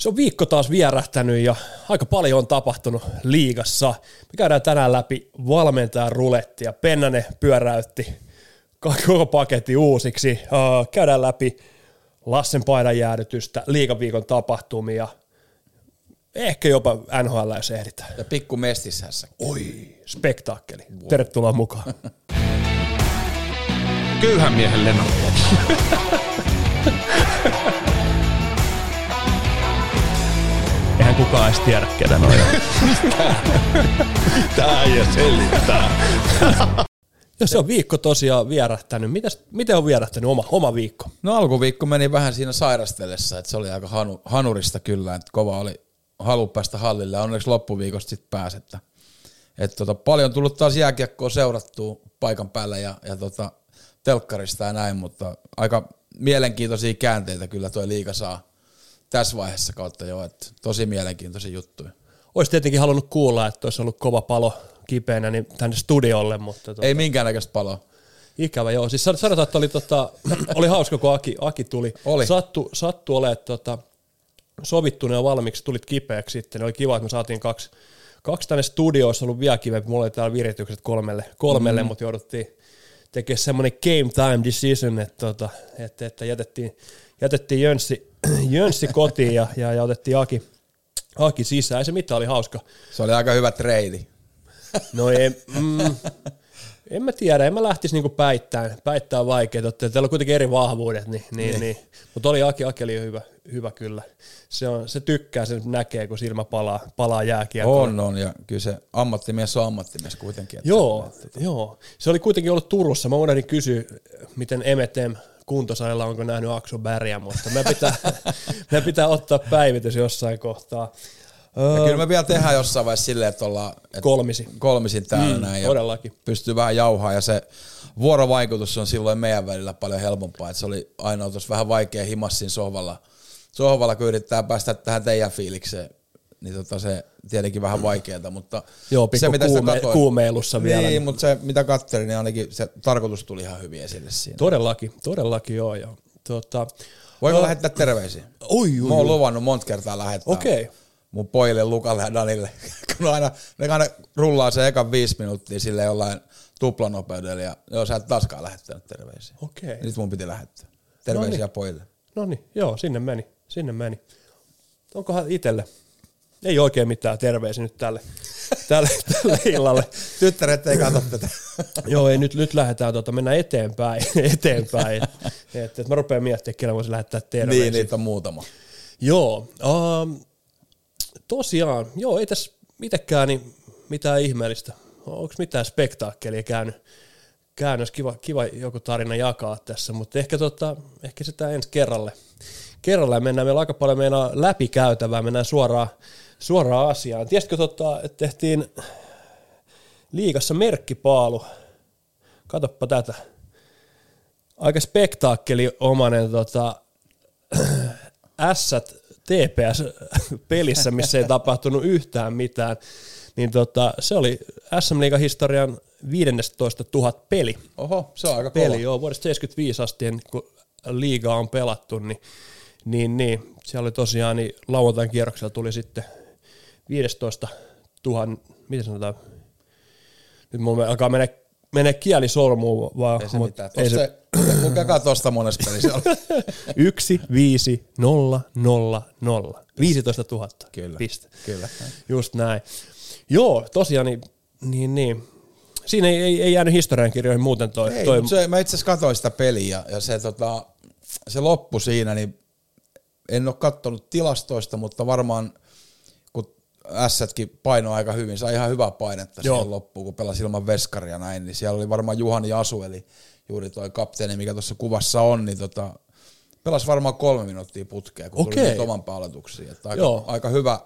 Se on viikko taas vierähtänyt ja aika paljon on tapahtunut liigassa. Me käydään tänään läpi valmentajan rulettia. Pennanen pyöräytti koko paketti uusiksi. Käydään läpi Lassen paidan jäädytystä, liigaviikon tapahtumia, ehkä jopa NHL, jos ehditään. Ja pikku mestishässä. Oi, spektaakkeli. Tervetuloa mukaan. Köyhän miehen leno. kukaan edes tiedä, ketä noin Tää ei selittää. Ja se on viikko tosiaan vierähtänyt. Mitäs, miten on vierähtänyt oma, oma viikko? No alkuviikko meni vähän siinä sairastellessa, että se oli aika hanu, hanurista kyllä, että kova oli halu päästä hallille ja onneksi loppuviikosta sitten pääsi. Että, että tota, paljon tullut taas jääkiekkoa seurattua paikan päällä ja, ja tota, telkkarista ja näin, mutta aika mielenkiintoisia käänteitä kyllä tuo liika saa tässä vaiheessa kautta jo, että tosi mielenkiintoisia juttuja. Olisi tietenkin halunnut kuulla, että olisi ollut kova palo kipeänä niin tänne studiolle, mutta... Tuota, Ei minkäännäköistä paloa. Ikävä, joo. Siis sanotaan, että oli, tota, oli hauska, kun Aki, Aki tuli. Oli. Sattu, sattu olemaan tota, sovittunut ja valmiiksi, tulit kipeäksi sitten. Oli kiva, että me saatiin kaksi, kaksi tänne studioissa, ollut vielä kivempi. Mulla oli täällä viritykset kolmelle, kolmelle mm. mutta jouduttiin tekemään semmoinen game time decision, että, tota, että, että jätettiin, jätettiin Jönssi, Jönssi kotiin ja, ja, ja otettiin Aki, Aki sisään. Ei se mitään, oli hauska. Se oli aika hyvä treidi. No ei, mm, en mä tiedä, en mä lähtisi niinku päittämään, päittämään vaikeita, teillä on kuitenkin eri vahvuudet, niin, niin, niin. niin. mutta oli Aki, Aki oli hyvä, hyvä kyllä. Se, on, se tykkää, se näkee, kun silmä palaa, palaa jääkiekkoon. On, on, ja kyllä se ammattimies on ammattimies kuitenkin. Että joo, se, että... joo. Se oli kuitenkin ollut Turussa, mä unohdin kysyä, miten Emetem kuntosalilla onko nähnyt Akso Bäriä, mutta me pitää, me pitää ottaa päivitys jossain kohtaa. Ja kyllä me vielä tehdään jossain vaiheessa silleen, että ollaan että kolmisin. kolmisin täällä mm, näin. Ja todellakin. Pystyy vähän jauhaa ja se vuorovaikutus on silloin meidän välillä paljon helpompaa. Että se oli aina tuossa vähän vaikea himassin sohvalla, sohvalla, kun yrittää päästä tähän teidän fiilikseen. Niin tota se tietenkin vähän vaikeaa, mutta Joo, se, mitä kuume- katsoin, kuumeilussa niin, vielä. Niin, mutta se mitä katselin, niin ainakin se tarkoitus tuli ihan hyvin esille siinä. Todellakin, todellakin joo. Ja, tota, Voiko no, lähettää terveisiä? Oi, oi, Mä oon luvannut monta kertaa lähettää. Okei. Okay mun pojille Lukalle ja Danille, kun aina, ne aina rullaa se ekan viisi minuuttia sille jollain tuplanopeudella ja joo, sä et taaskaan lähettänyt terveisiä. Okei. Okay. Nyt mun piti lähettää. Terveisiä Noniin. pojille. No niin, joo, sinne meni, sinne meni. Onkohan itelle? Ei oikein mitään terveisiä nyt tälle, tälle, tälle illalle. Tyttäret ei katso tätä. joo, ei nyt, nyt lähdetään, tuota, mennään eteenpäin, eteenpäin. että et, et mä rupean miettimään, kellä voisi lähettää terveisiä. Niin, niitä on muutama. Joo, um, tosiaan, joo, ei tässä mitekään niin mitään ihmeellistä. Onko mitään spektaakkelia käynyt? Käynyt, kiva, kiva joku tarina jakaa tässä, mutta ehkä, tota, ehkä sitä ensi kerralle. Kerralle mennään, meillä aika paljon mennään läpikäytävää, mennään suoraan, suoraan asiaan. Tiesitkö, tota, että tehtiin liikassa merkkipaalu? Katoppa tätä. Aika spektaakkeli omanen tota, ässät TPS-pelissä, missä ei tapahtunut yhtään mitään, niin tota, se oli SM Liigan historian 15 000 peli. Oho, se on aika peli, kova. joo, vuodesta 75 asti, kun liiga on pelattu, niin, niin, niin siellä oli tosiaan, niin lauantain kierroksella tuli sitten 15 000, miten sanotaan, nyt mulla alkaa mennä mene kieli solmuun, vaan... Ei se mut, mitään. Ei se, lukekaa tuosta monessa pelissä. Yksi, viisi, nolla, nolla, nolla. 15 000. Kyllä. Piste. Kyllä. Just näin. Joo, tosiaan niin, niin, niin. Siinä ei, ei, ei jäänyt historiankirjoihin muuten toi. Ei, toi... Se, mä itse asiassa katsoin sitä peliä ja se, tota, se loppu siinä, niin en ole katsonut tilastoista, mutta varmaan Ässätkin painoi aika hyvin, sai ihan hyvää painetta Joo. siihen loppuun, kun pelasi ilman veskaria näin, niin siellä oli varmaan Juhani Asu, eli juuri toi kapteeni, mikä tuossa kuvassa on, niin tota, pelasi varmaan kolme minuuttia putkea, kun Okei. tuli oman palautuksiin. Että aika, aika hyvä,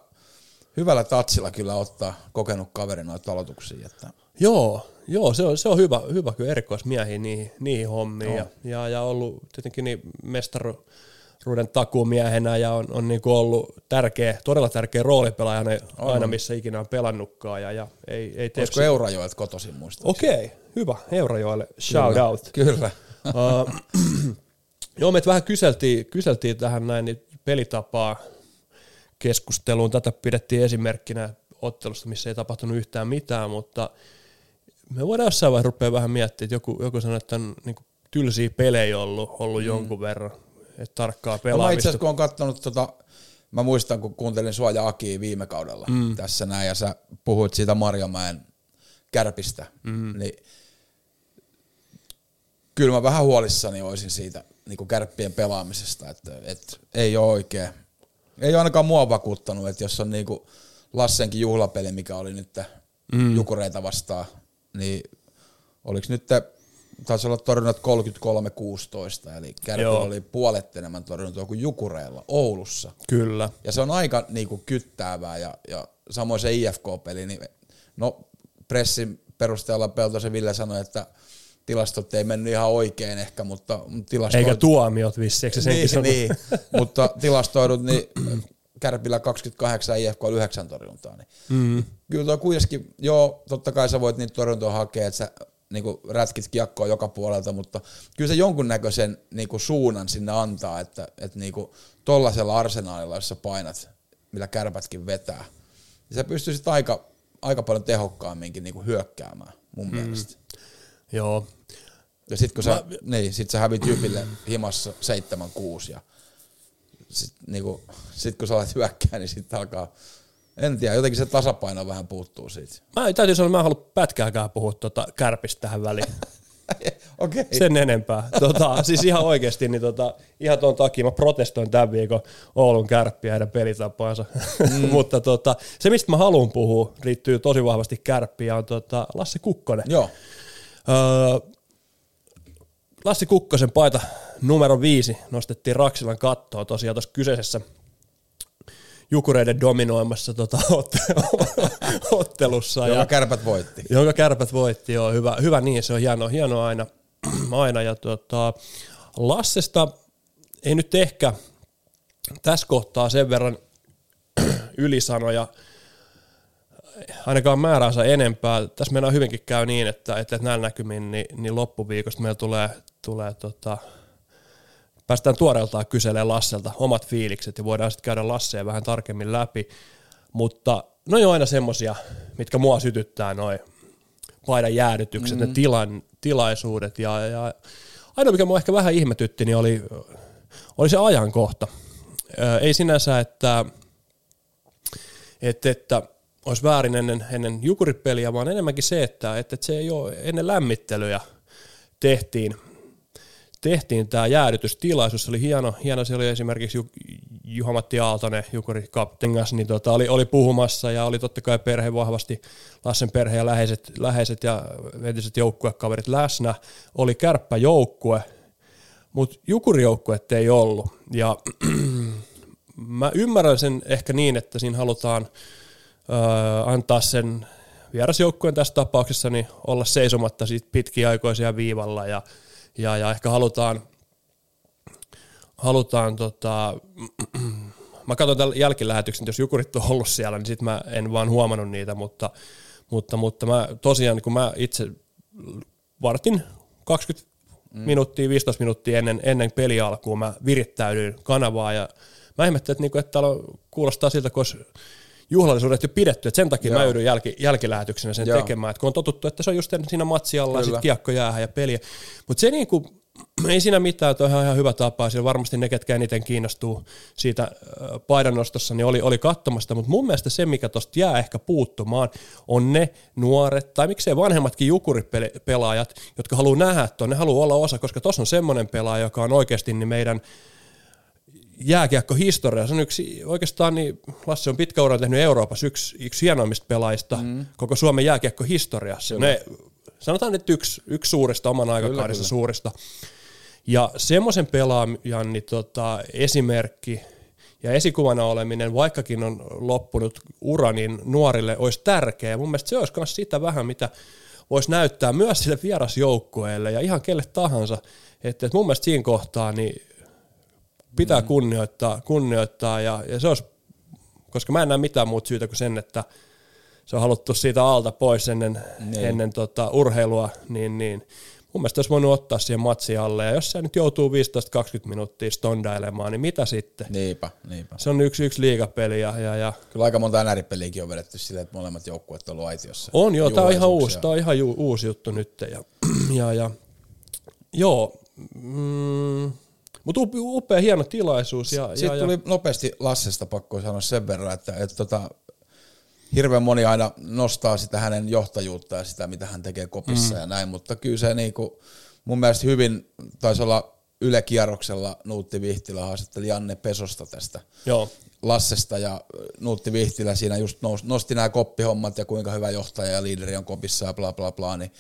hyvällä tatsilla kyllä ottaa kokenut kaveri noita aloituksia. Että. Joo, joo, se on, se on hyvä, hyvä kyllä erikoismiehiä niihin, niihin hommiin. Ja, ja, ja, ollut tietenkin niin mestaru, Ruden takumiehenä ja on, on niinku ollut tärkeä, todella tärkeä roolipelaaja aina, aina missä ikinä on pelannutkaan. Ja, ja ei, ei Olisiko Eurajoelta kotoisin muista? Okei, okay, hyvä. Eurajoelle shout kyllä, out. Kyllä. uh, joo, meitä vähän kyseltiin, kyseltiin tähän näin niin pelitapaa keskusteluun. Tätä pidettiin esimerkkinä ottelusta, missä ei tapahtunut yhtään mitään, mutta me voidaan jossain vaiheessa rupea vähän miettimään, että joku, joku sanoi, että on niin tylsiä pelejä ollut, ollut mm. jonkun verran, tarkkaa No, mä pelaamista. itse asiassa kun on katsonut tota, mä muistan kun kuuntelin sua ja Aki viime kaudella mm. tässä näin ja sä puhuit siitä Marjamäen kärpistä, mm. niin kyllä mä vähän huolissani olisin siitä niin kuin kärppien pelaamisesta, että, että ei ole oikein, ei ole ainakaan mua vakuuttanut, että jos on niin kuin Lassenkin juhlapeli, mikä oli nyt mm. Jukureita vastaan, niin oliko nyt taisi olla torjunnat 33-16, eli Kärpillä oli puolet enemmän torjuntoa kuin Jukureilla Oulussa. Kyllä. Ja se on aika niinku kyttäävää ja, ja samoin se IFK-peli, niin no pressin perusteella Peltosen Ville sanoi, että tilastot ei mennyt ihan oikein ehkä, mutta tilastoidut... Eikä tuomiot vissi, eikö se senkin niin, niin, mutta tilastoidut, niin Kärpillä 28 IFK 9 torjuntaa. Niin. Mm. Kyllä tuo kuitenkin, joo, totta kai sä voit niitä torjuntoja hakea, että sä niinku rätkit kiekkoa joka puolelta, mutta kyllä se jonkunnäköisen niinku suunnan sinne antaa, että et niinku tollasella arsenaalilla, jos sä painat, millä kärpätkin vetää, niin sä pystyisit aika, aika paljon tehokkaamminkin niinku hyökkäämään mun mm. mielestä. Joo. Ja sit kun sä, niin, sit sä hävit Jypille himassa 7-6 ja sit, niinku, sit kun sä alat hyökkää, niin sit alkaa, en tiedä, jotenkin se tasapaino vähän puuttuu siitä. Mä täytyy sanoa, että mä en halua pätkääkään puhua tuota kärpistä tähän väliin. Okei. Okay. Sen enempää. Tota, siis ihan oikeasti, niin tota, ihan tuon takia mä protestoin tämän viikon Oulun kärppiä heidän pelitapaansa. Mm. Mutta tota, se, mistä mä haluan puhua, liittyy tosi vahvasti kärppiin ja on tota Lassi Kukkonen. Joo. Öö, Lassi Kukkosen paita numero viisi nostettiin Raksilan kattoon tosiaan tuossa kyseisessä Jukureiden dominoimassa tota, otte- ottelussa. Joka ja, kärpät voitti. jonka kärpät voitti, joo, hyvä, hyvä niin, se on hienoa, hienoa aina, aina ja tota, Lassesta ei nyt ehkä tässä kohtaa sen verran ylisanoja, ainakaan määränsä enempää. Tässä meillä hyvinkin käy niin, että, että näillä näkymin niin, niin loppuviikosta meillä tulee, tulee tota, päästään tuoreeltaan kyselemään Lasselta omat fiilikset ja voidaan sitten käydä Lasseen vähän tarkemmin läpi. Mutta no on aina semmosia, mitkä mua sytyttää noin paidan jäädytykset, mm-hmm. ne tilan, tilaisuudet ja, ja ainoa mikä mua ehkä vähän ihmetytti, niin oli, oli se ajankohta. Ö, ei sinänsä, että, että, että olisi väärin ennen, ennen jukuripeliä, vaan enemmänkin se, että, että se ei ole ennen lämmittelyjä tehtiin, tehtiin tämä jäädytystilaisuus, se oli hieno, hieno se oli esimerkiksi Ju, Juha-Matti Aaltonen, Jukuri Kaptengas, niin tota, oli, oli puhumassa ja oli totta kai perhe vahvasti, Lassen perhe ja läheiset, läheiset ja entiset joukkuekaverit läsnä, oli kärppäjoukkue, mutta jukurijoukkuet ei ollut. Ja mä ymmärrän sen ehkä niin, että siinä halutaan öö, antaa sen vierasjoukkueen tässä tapauksessa niin olla seisomatta siitä pitkiä aikoisia viivalla ja, ja, ja ehkä halutaan, halutaan tota, mä katson tällä jälkilähetyksen, jos jukurit on ollut siellä, niin sit mä en vaan huomannut niitä, mutta, mutta, mutta mä tosiaan, kun mä itse vartin 20 mm. minuuttia, 15 minuuttia ennen, ennen peli alkuun mä virittäydyin kanavaa ja mä ihmettelin, että, niinku, että täällä on, kuulostaa siltä, kun olisi juhlallisuudet jo pidetty, että sen takia Joo. mä joudun jälki, jälkilähetyksenä sen Joo. tekemään, että kun on totuttu, että se on just siinä matsialla ja sitten kiekko jäähän ja peliä. Mutta se niinku, ei siinä mitään, että on ihan, hyvä tapa, siellä varmasti ne, ketkä eniten kiinnostuu siitä paidannostossa, niin oli, oli katsomasta, mutta mun mielestä se, mikä tosta jää ehkä puuttumaan, on ne nuoret, tai miksei vanhemmatkin jukuripelaajat, jotka haluaa nähdä tuon, ne haluaa olla osa, koska tuossa on semmoinen pelaaja, joka on oikeasti niin meidän jääkiekkohistoria. Se on yksi, oikeastaan niin Lasse on pitkä ura tehnyt Euroopassa yksi, yksi hienoimmista pelaajista mm. koko Suomen jääkiekkohistoriassa. Ne, sanotaan nyt yksi, yksi suurista oman aikakaudensa kyllä. suurista. Ja semmoisen pelaajan niin tota, esimerkki ja esikuvana oleminen, vaikkakin on loppunut ura, niin nuorille olisi tärkeä. Ja mun mielestä se olisi myös sitä vähän, mitä voisi näyttää myös sille vierasjoukkueelle ja ihan kelle tahansa. Että, että mun mielestä siinä kohtaa niin pitää mm. kunnioittaa, kunnioittaa ja, ja se olisi, koska mä en näe mitään muuta syytä kuin sen, että se on haluttu siitä alta pois ennen, Niin. ennen tota urheilua, niin, niin mun mielestä olisi voinut ottaa siihen matsi alle, ja jos se nyt joutuu 15-20 minuuttia stondailemaan, niin mitä sitten? Niinpä, niinpä. Se on yksi, yksi liigapeli, ja, ja, ja Kyllä aika monta NR-peliäkin on vedetty silleen, että molemmat joukkueet on ollut aitiossa. on joo, tämä on ihan uusi, tämä on ihan ju, uusi juttu nyt, ja, ja, ja joo, mm, mutta upea hieno tilaisuus, ja, ja, Sitten ja tuli nopeasti Lassesta pakko sanoa sen verran, että, että tota, hirveän moni aina nostaa sitä hänen johtajuutta ja sitä, mitä hän tekee kopissa mm. ja näin, mutta kyllä se niinku, mun mielestä hyvin taisi olla Yle Kierroksella Nuutti Vihtilä haastatteli Janne Pesosta tästä joo, Lassesta ja Nuutti Vihtilä siinä just nosti nämä koppihommat ja kuinka hyvä johtaja ja liideri on kopissa ja bla bla bla, niin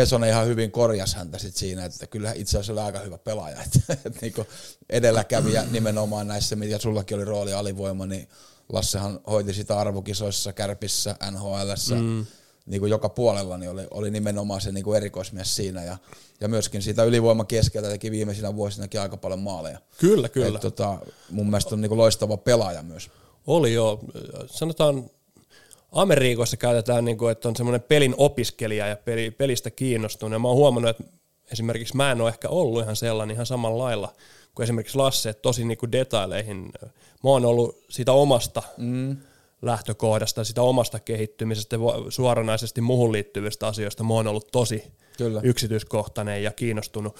Pesonen ihan hyvin korjasi häntä sit siinä, että kyllä itse asiassa oli aika hyvä pelaaja, että, että niinku edelläkävijä nimenomaan näissä, mitä sullakin oli rooli alivoima, niin Lassehan hoiti sitä arvokisoissa, kärpissä, NHLssä, mm. niin kuin joka puolella niin oli, oli nimenomaan se niin kuin erikoismies siinä ja, ja myöskin siitä ylivoiman keskeltä teki viimeisinä vuosinakin aika paljon maaleja. kyllä, kyllä. Et, tota, mun mielestä on niin kuin loistava pelaaja myös. Oli jo, sanotaan Amerikoissa käytetään, niin kuin, että on semmoinen pelin opiskelija ja peli, pelistä kiinnostunut. Ja mä oon huomannut, että esimerkiksi mä en ole ehkä ollut ihan sellainen ihan samalla lailla kuin esimerkiksi Lasse, että tosi niin kuin detaileihin. Mä oon ollut siitä omasta mm. lähtökohdasta, sitä omasta kehittymisestä, suoranaisesti muuhun liittyvistä asioista. Mä oon ollut tosi Kyllä. yksityiskohtainen ja kiinnostunut.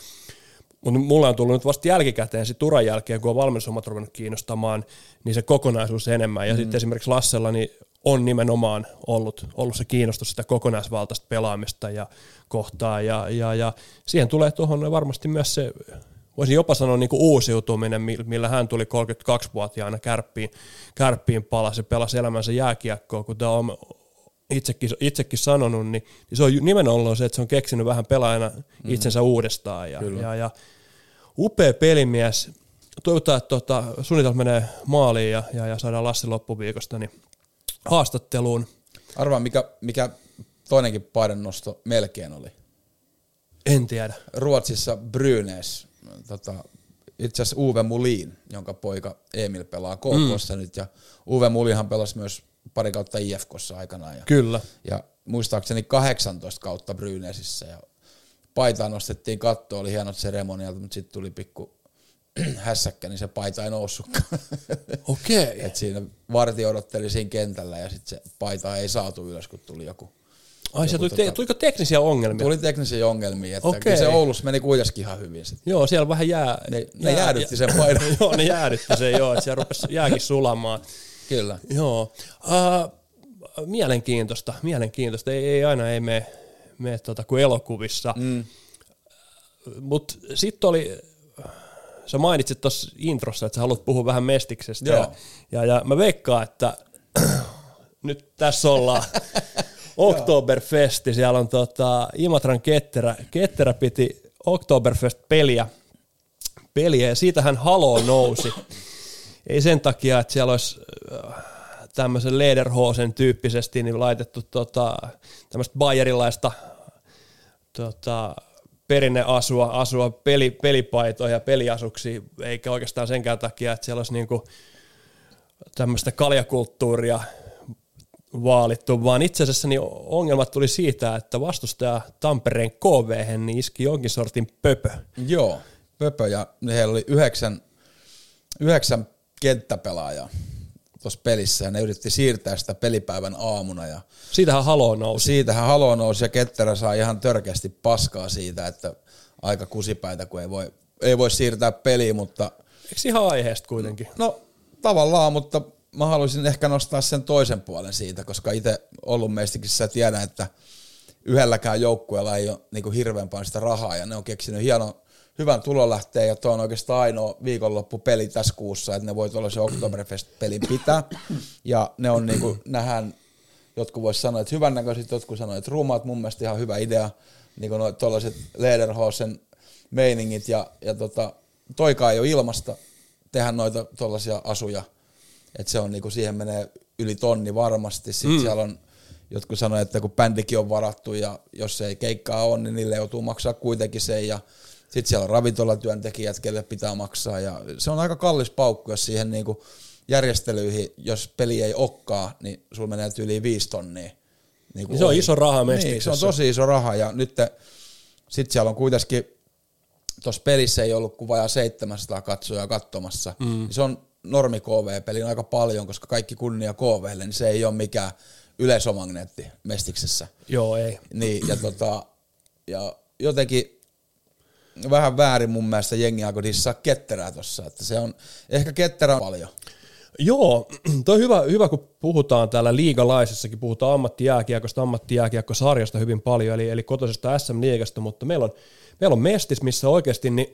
Mutta mulla on tullut nyt vasta jälkikäteen, sit uran jälkeen, kun on valmennusomat ruvennut kiinnostamaan, niin se kokonaisuus enemmän. Ja mm. sitten esimerkiksi Lassella niin on nimenomaan ollut, ollut se kiinnostus sitä kokonaisvaltaista pelaamista ja kohtaa. Ja, ja, ja siihen tulee tuohon varmasti myös se, voisin jopa sanoa niin kuin uusiutuminen, mi- millä hän tuli 32-vuotiaana kärppiin, kärppiin palasi pelasi elämänsä jääkiekkoa, kun tämä on itsekin, itsekin sanonut, niin, niin se on nimenomaan se, että se on keksinyt vähän pelaajana itsensä uudestaan. Ja, ja, ja upea pelimies. Toivotaan, että tota, suunnitelma menee maaliin ja, ja, ja saadaan Lassi loppuviikosta niin haastatteluun. Arvaa, mikä, mikä toinenkin paidannosto melkein oli. En tiedä. Ruotsissa Brynäs, tota, itse asiassa Uwe Mulin, jonka poika Emil pelaa KKssa mm. nyt, ja Uwe Mulinhan pelasi myös pari kautta IFKssa aikanaan, ja, Kyllä. ja muistaakseni 18 kautta Brynäsissä, ja paitaa nostettiin katto, oli hienot seremoniat, mutta sitten tuli pikku hässäkkä, niin se paita ei noussutkaan. Okei. Et siinä varti odotteli siinä kentällä ja sitten se paita ei saatu ylös, kun tuli joku. Ai se tuli, te, tuliko teknisiä ongelmia? Tuli teknisiä ongelmia, että Okei. kyllä se Oulussa meni kuitenkin ihan hyvin sitten. Joo, siellä vähän jää. Ne, ne jäädytti sen paidan. joo, ne jäädytti sen, joo, että siellä rupesi jääkin sulamaan. Kyllä. Joo. Uh, mielenkiintoista, mielenkiintoista. Ei, ei aina ei mene, mene tota, kuin elokuvissa. Mm. Mutta sitten oli, sä mainitsit tuossa introssa, että sä haluat puhua vähän Mestiksestä. Joo. Ja, ja, ja mä veikkaan, että nyt tässä ollaan. Oktoberfesti, siellä on tota, Imatran ketterä, ketterä piti Oktoberfest-peliä, peliä ja siitähän Halo nousi. Ei sen takia, että siellä olisi äh, tämmöisen Lederhosen tyyppisesti niin laitettu tota, tämmöistä bayerilaista tota, perinneasua asua peli, pelipaitoja ja peliasuksi, eikä oikeastaan senkään takia, että siellä olisi niinku tämmöistä kaljakulttuuria vaalittu, vaan itse asiassa niin ongelmat tuli siitä, että vastustaja Tampereen KV niin iski jonkin sortin pöpö. Joo, Pöpö ja heillä oli yhdeksän, yhdeksän kenttäpelaajaa tuossa pelissä ja ne yritti siirtää sitä pelipäivän aamuna ja Siitähän halo nousi. siitähän halo nousi ja Ketterä saa ihan törkeästi paskaa siitä, että aika kusipäitä, kun ei voi, ei voi siirtää peliä, mutta Eikö ihan aiheesta kuitenkin? No tavallaan, mutta mä haluaisin ehkä nostaa sen toisen puolen siitä, koska itse ollut meistikissä tiedän, että yhdelläkään joukkueella ei ole niin hirveän paljon sitä rahaa ja ne on keksinyt hienon, hyvän tulolähteen ja tuo on oikeastaan ainoa viikonloppupeli tässä kuussa, että ne voi tuollaisen Oktoberfest-pelin pitää. Ja ne on niin kuin, nähdään, jotkut vois sanoa, että hyvännäköiset, jotkut sanoo, että ruumaat, mun mielestä ihan hyvä idea, niin kuin tuollaiset Lederhosen meiningit ja, ja tota, toikaan ei ole ilmasta tehdä noita tuollaisia asuja, että se on niinku, siihen menee yli tonni varmasti, sitten mm. siellä on jotkut sanoivat, että kun bändikin on varattu ja jos ei keikkaa on, niin niille joutuu maksaa kuitenkin sen. Ja sitten siellä on ravintolatyöntekijät, kelle pitää maksaa ja se on aika kallis paukku, jos siihen niinku järjestelyihin, jos peli ei okkaa, niin sulla menee yli viisi tonnia. Niin se on ohi. iso raha Niin, se on tosi iso raha ja nyt te, Sitten siellä on kuitenkin, tuossa pelissä ei ollut kuin vajaa 700 katsojaa katsomassa. Mm. Niin se on normi KV-peli aika paljon, koska kaikki kunnia KVlle, niin se ei ole mikään yleisomagneetti Mestiksessä. Joo, ei. Niin, ja, tota, ja jotenkin vähän väärin mun mielestä jengi alkoi dissaa ketterää tossa, että se on, ehkä ketterä on paljon. Joo, toi on hyvä, hyvä, kun puhutaan täällä liigalaisessakin, puhutaan ammattijääkiekosta, ammattijääkiekkosarjasta hyvin paljon, eli, eli kotoisesta SM-liigasta, mutta meillä on, meillä on mestis, missä oikeasti niin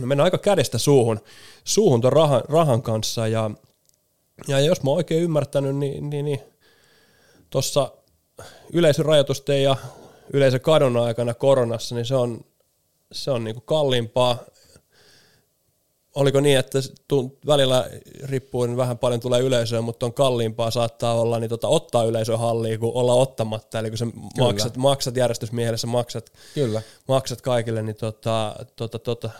mennään aika kädestä suuhun, suuhun ton rahan, rahan kanssa, ja, ja jos mä oon oikein ymmärtänyt, niin, niin, niin tuossa yleisörajoitusten ja yleisökadon aikana koronassa, niin se on, se on niinku kalliimpaa oliko niin, että välillä riippuu, niin vähän paljon tulee yleisöä, mutta on kalliimpaa saattaa olla niin tota, ottaa yleisö halliin kuin olla ottamatta. Eli kun sä maksat, maksat järjestysmielessä, maksat, Kyllä. maksat kaikille, niin tota, tota, tota,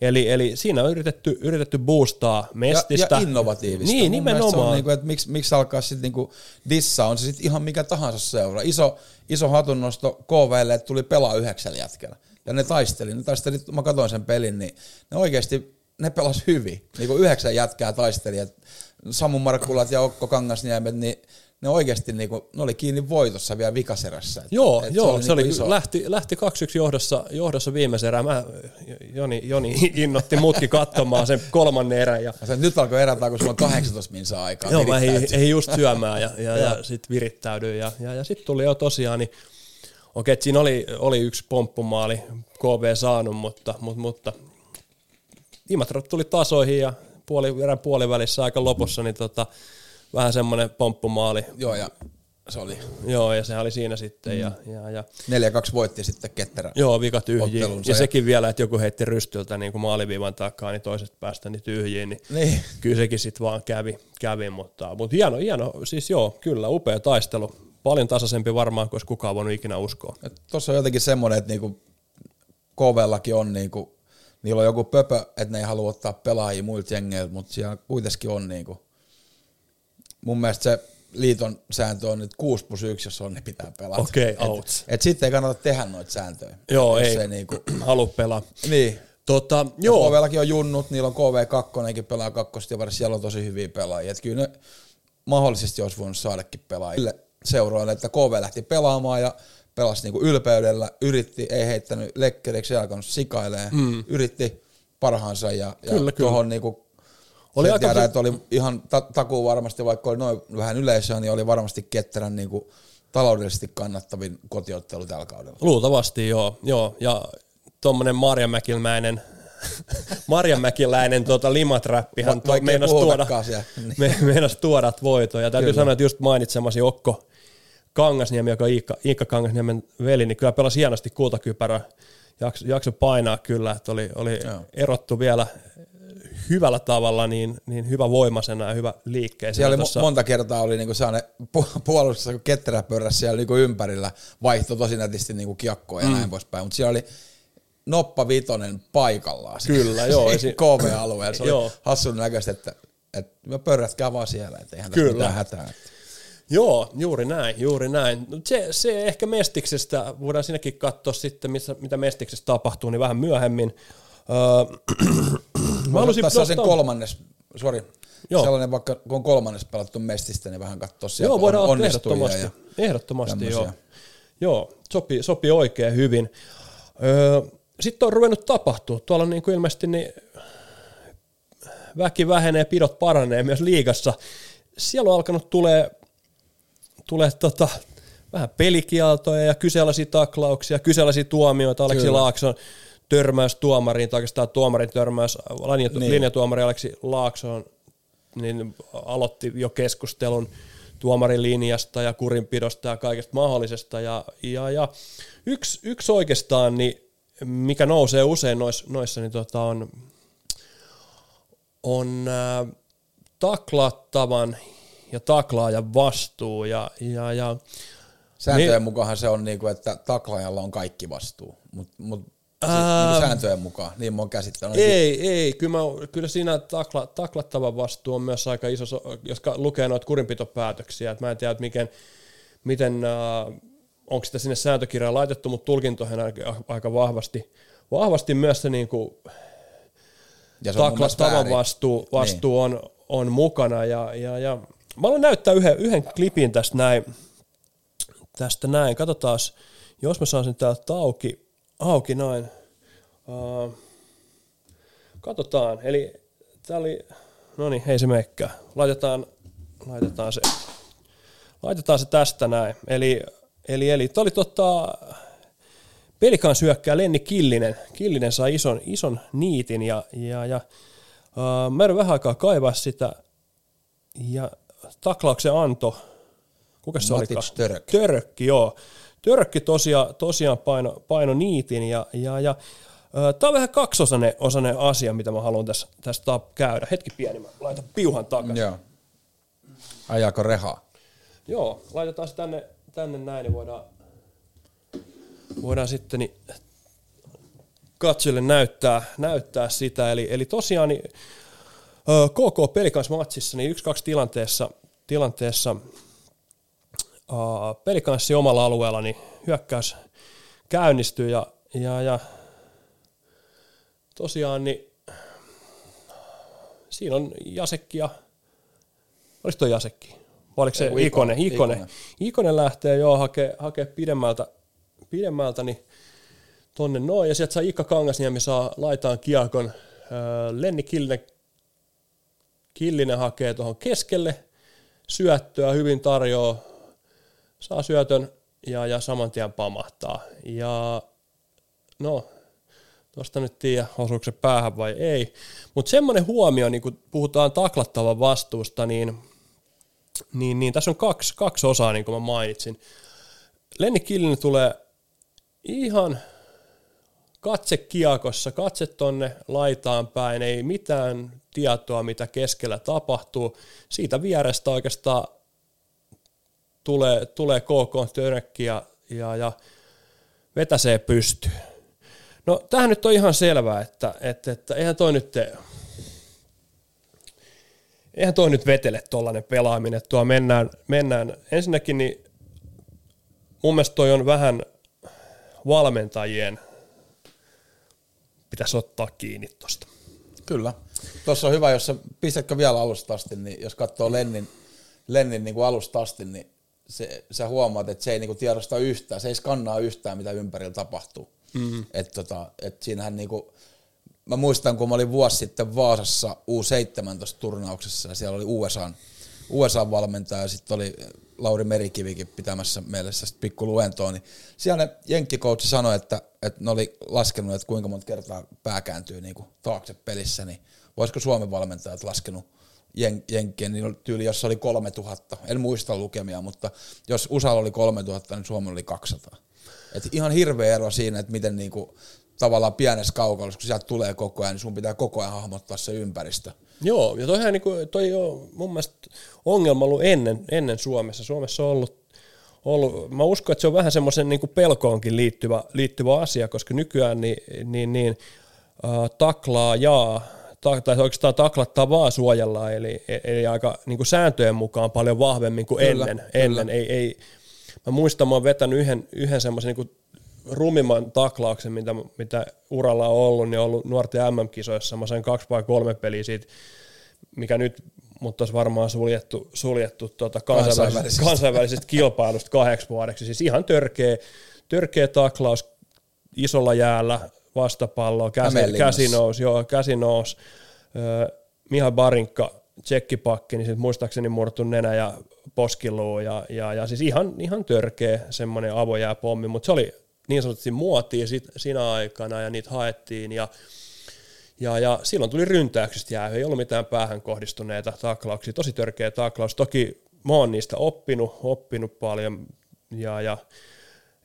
Eli, eli siinä on yritetty, yritetty boostaa mestistä. Ja, ja innovatiivista. Niin, Mun nimenomaan. Se on niinku, että miksi, miksi alkaa sitten niinku dissa, on se sitten ihan mikä tahansa seura. Iso, iso hatunnosto KVlle, että tuli pelaa yhdeksän jätkellä. Ja ne taisteli, ne taisteli, mä katsoin sen pelin, niin ne oikeasti ne pelas hyvin. Niin kuin yhdeksän jätkää taisteli, Samu Markkulat ja Okko Kangasniemet, niin ne oikeasti niinku, ne oli kiinni voitossa vielä vikaserässä. Et, Joo, et joo, se oli, niinku iso. lähti, lähti 2-1 johdossa, johdossa viimeisen erään. Mä, Joni, Joni innotti mutki katsomaan sen kolmannen erän. Ja, Ja se, nyt alkoi erätä, kun sulla on 18 minsa aikaa. joo, mä ei, ei just syömään ja, ja, ja sitten virittäydyin. Ja, ja, ja sitten tuli jo tosiaan, niin okei, että siinä oli, oli yksi pomppumaali KV saanut, mutta, mutta, mutta Imatra tuli tasoihin ja puoli, erän puolivälissä aika lopussa, niin tota, vähän semmoinen pomppumaali. Joo, ja se oli Joo, ja se oli siinä sitten. Mm. Ja, ja, ja 4-2 voitti sitten ketterä. Joo, vika tyhjiin. Ja ja- sekin vielä, että joku heitti rystyltä niin kuin maaliviivan takaa, niin toisesta päästä niin tyhjiin. Niin, Niin. Kyllä sekin sitten vaan kävi, kävi mutta, mutta hieno, hieno, siis joo, kyllä, upea taistelu. Paljon tasaisempi varmaan, kuin kukaan voinut ikinä uskoa. Tuossa on jotenkin semmoinen, että niinku KVllakin on niinku, niillä on joku pöpö, että ne ei halua ottaa pelaajia muilta jengeiltä, mutta siellä kuitenkin on niinku, mun mielestä se liiton sääntö on nyt 6 plus 1, jos on, ne pitää pelata. Okei, Et- outs. Et sitten ei kannata tehdä noita sääntöjä. Joo, ei, Se niinku, halu pelaa. niin. Tota, Joo. KVllakin on junnut, niillä on KV2 pelaa kakkosta ja siellä on tosi hyviä pelaajia. Et kyllä ne mahdollisesti olisi voinut saadakin pelaajille seuroille, että KV lähti pelaamaan ja pelasi niinku ylpeydellä, yritti, ei heittänyt lekkeriksi, ei alkanut sikailemaan, mm. yritti parhaansa ja, ja Kyllä, kyllä. tuohon niinku Oli aika tiedä, että oli ihan ta- takuu varmasti, vaikka oli noin vähän yleisöä, niin oli varmasti ketterän niinku taloudellisesti kannattavin kotiottelu tällä kaudella. luultavasti joo, joo. ja tuommoinen Marjamäkiläinen Marjamäkiläinen tuota limatrappihan Va- ei meinas tuoda, siellä. Niin. me, meinas tuoda voitoja. Ja täytyy Kyllä. sanoa, että just mainitsemasi Okko Kangasniemi, joka on Iikka, Iikka Kangasniemen veli, niin kyllä pelasi hienosti kultakypärä. Jakso, jakso painaa kyllä, että oli, oli Joo. erottu vielä hyvällä tavalla, niin, niin hyvä voimasena ja hyvä liikkeeseen. Siellä oli Tossa- mo- monta kertaa oli niinku puolustuksessa, kun ketterä pörräsi siellä niinku ympärillä, vaihtoi tosi nätisti niinku kiekkoa ja mm. näin poispäin, mutta siellä oli noppa vitonen paikallaan. Kyllä, joo, esi- KV-alueella. Se oli hassun näköistä, että, että pörrätkää vaan siellä, että eihän tässä Kyllä. mitään hätää. Joo, juuri näin, juuri näin. No Se, se ehkä Mestiksestä, voidaan siinäkin katsoa sitten, missä, mitä Mestiksestä tapahtuu, niin vähän myöhemmin. Öö, Mä haluaisin nostaa- sen kolmannes, sori, Joo. sellainen vaikka kun on kolmannes pelattu mestistä, niin vähän katsoa sieltä Joo, voidaan on- ehdottomasti. ja Ehdottomasti, joo. tämmöisiä. Joo, sopii, sopii oikein hyvin. Öö, sitten on ruvennut tapahtua. Tuolla niin kuin ilmeisesti niin väki vähenee, pidot paranee myös liigassa. Siellä on alkanut tulee, tulee tota, vähän pelikieltoja ja kyseenalaisia taklauksia, kyseenalaisia tuomioita. Aleksi Kyllä. Laakson törmäys tuomariin, tai oikeastaan tuomarin törmäys linja, Niin. linjatuomari Aleksi Laaksoon niin aloitti jo keskustelun tuomarin linjasta ja kurinpidosta ja kaikesta mahdollisesta. Ja, ja, ja yksi, yksi oikeastaan, niin, mikä nousee usein noissa, noissa niin tota on, on äh, taklattavan ja taklaajan vastuu. Ja, ja, ja Sääntöjen Niin. mukaan se on niinku, että taklaajalla on kaikki vastuu, mutta mut, Ää. niinku sääntöjen mukaan, niin mä oon käsittänyt. Ei, ei. Kyllä, mä, kyllä siinä takla, taklattavan vastuu on myös aika iso, so- jos lukee noita kurinpitopäätöksiä. Et mä en tiedä, että miten, miten äh, onko sitä sinne sääntökirjaan laitettu, mutta tulkintoihin aika, aika vahvasti, vahvasti myös se niin kuin Ja se mun väärin. vastuu, vastuu on, on mukana. Ja, ja, ja mä haluan näyttää yhden, yhden klipin tästä näin. Tästä näin. Katsotaan, jos mä saan sen täältä auki, auki näin. Uh, katsotaan. Eli tää oli, no niin, ei se mekkää. Laitetaan, laitetaan se, laitetaan se tästä näin. Eli, eli, eli tää oli tota, Pelikan syökkää Lenni Killinen. Killinen sai ison, ison niitin ja, ja, ja uh, mä vähän aikaa kaivaa sitä ja taklauksen anto, kuka se Matic olikaan? Török. Törökki, joo. Törökki tosiaan, tosiaan paino, paino niitin ja, ja, ja Tämä on vähän kaksosainen osainen asia, mitä mä haluan tässä, tässä käydä. Hetki pieni, mä laitan piuhan takaisin. Joo. Ajaako rehaa? Joo, laitetaan se tänne, tänne näin, niin voidaan, voidaan sitten niin katsojille näyttää, näyttää sitä. Eli, eli tosiaan niin, KK Pelikansmatsissa niin 1-2 tilanteessa, tilanteessa Pelikanssi omalla alueella niin hyökkäys käynnistyy ja, ja, ja tosiaan niin siinä on Jasekki ja oliko toi Jasekki? Vai oliko se? Ikonen. Ikonen. Ikonen. Ikonen lähtee joo hakee, hakee pidemmältä, pidemmältä niin tonne noin, ja sieltä saa Ikka Kangasniemi saa laitaan kiekon. Lenni Killinen, Killinen hakee tuohon keskelle, syöttöä hyvin tarjoaa, saa syötön ja, ja saman tien pamahtaa. Ja no, tuosta nyt tiedä, osuuko se päähän vai ei. Mutta semmoinen huomio, niin kun puhutaan taklattavan vastuusta, niin, niin, niin tässä on kaksi, kaksi osaa, niin kuin mä mainitsin. Lenni Killinen tulee ihan katse kiekossa, katse tonne laitaan päin, ei mitään tietoa, mitä keskellä tapahtuu. Siitä vierestä oikeastaan tulee, tulee KK törkki ja, ja, ja vetäsee pystyyn. No tähän nyt on ihan selvää, että, että, että eihän toi nyt, eihän toi nyt vetele tollainen pelaaminen, tuo mennään, mennään. Ensinnäkin niin mun mielestä toi on vähän valmentajien pitäisi ottaa kiinni tosta. Kyllä. Tuossa on hyvä, jos sä pistätkö vielä alusta asti, niin jos katsoo Lennin, Lennin niin kuin alusta asti, niin se, sä huomaat, että se ei niin kuin tiedosta yhtään, se ei skannaa yhtään, mitä ympärillä tapahtuu. Mm. Et tota, et siinähän niin kuin, mä muistan, kun mä olin vuosi sitten Vaasassa U17-turnauksessa, ja siellä oli USA, USA-valmentaja, ja sitten oli Lauri Merikivikin pitämässä meille pikku luentoa, niin siellä ne jenkkikoutsi sanoi, että, että ne oli laskenut, että kuinka monta kertaa pää kääntyy niin kuin taakse pelissä, niin voisiko Suomen valmentajat laskenut jen, jenkkien, niin tyyli, jos oli 3000, en muista lukemia, mutta jos USA oli 3000, niin Suomella oli 200. Et ihan hirveä ero siinä, että miten niinku, tavallaan pienessä kaukalossa, kun sieltä tulee koko ajan, niin sun pitää koko ajan hahmottaa se ympäristö. Joo, ja toihan niinku, toi on mun mielestä ongelma ollut ennen, ennen Suomessa. Suomessa on ollut, ollut, mä uskon, että se on vähän semmoisen niinku pelkoonkin liittyvä, liittyvä asia, koska nykyään niin, niin, niin äh, taklaa jaa, ta, tai oikeastaan taklattavaa suojellaan, eli, eli aika niinku sääntöjen mukaan paljon vahvemmin kuin Kyllä, ennen. kyllä. ennen. Ei, ei, mä muistan, mä oon vetänyt yhden, yhden semmoisen niinku rumimman taklauksen, mitä, mitä uralla on ollut, niin on ollut nuorten MM-kisoissa. Mä sain kaksi vai kolme peliä siitä, mikä nyt mutta olisi varmaan suljettu, suljettu tuota kansainvälisestä, Kansainvälisestä. kansainvälisestä kilpailusta kahdeksi vuodeksi. Siis ihan törkeä, törkeä taklaus isolla jäällä, vastapalloa, käsi, käsi nousi, joo, käsi nousi. Öö, Miha Barinkka, tsekkipakki, niin sitten muistaakseni murtu nenä ja poskiluu ja, ja, ja siis ihan, ihan törkeä semmoinen avojääpommi, mutta se oli niin sanotusti muotia sit, siinä aikana ja niitä haettiin ja ja, ja silloin tuli ryntäyksistä jäähy, ei ollut mitään päähän kohdistuneita taklauksia, tosi törkeä taklaus. Toki mä oon niistä oppinut, oppinut paljon ja, ja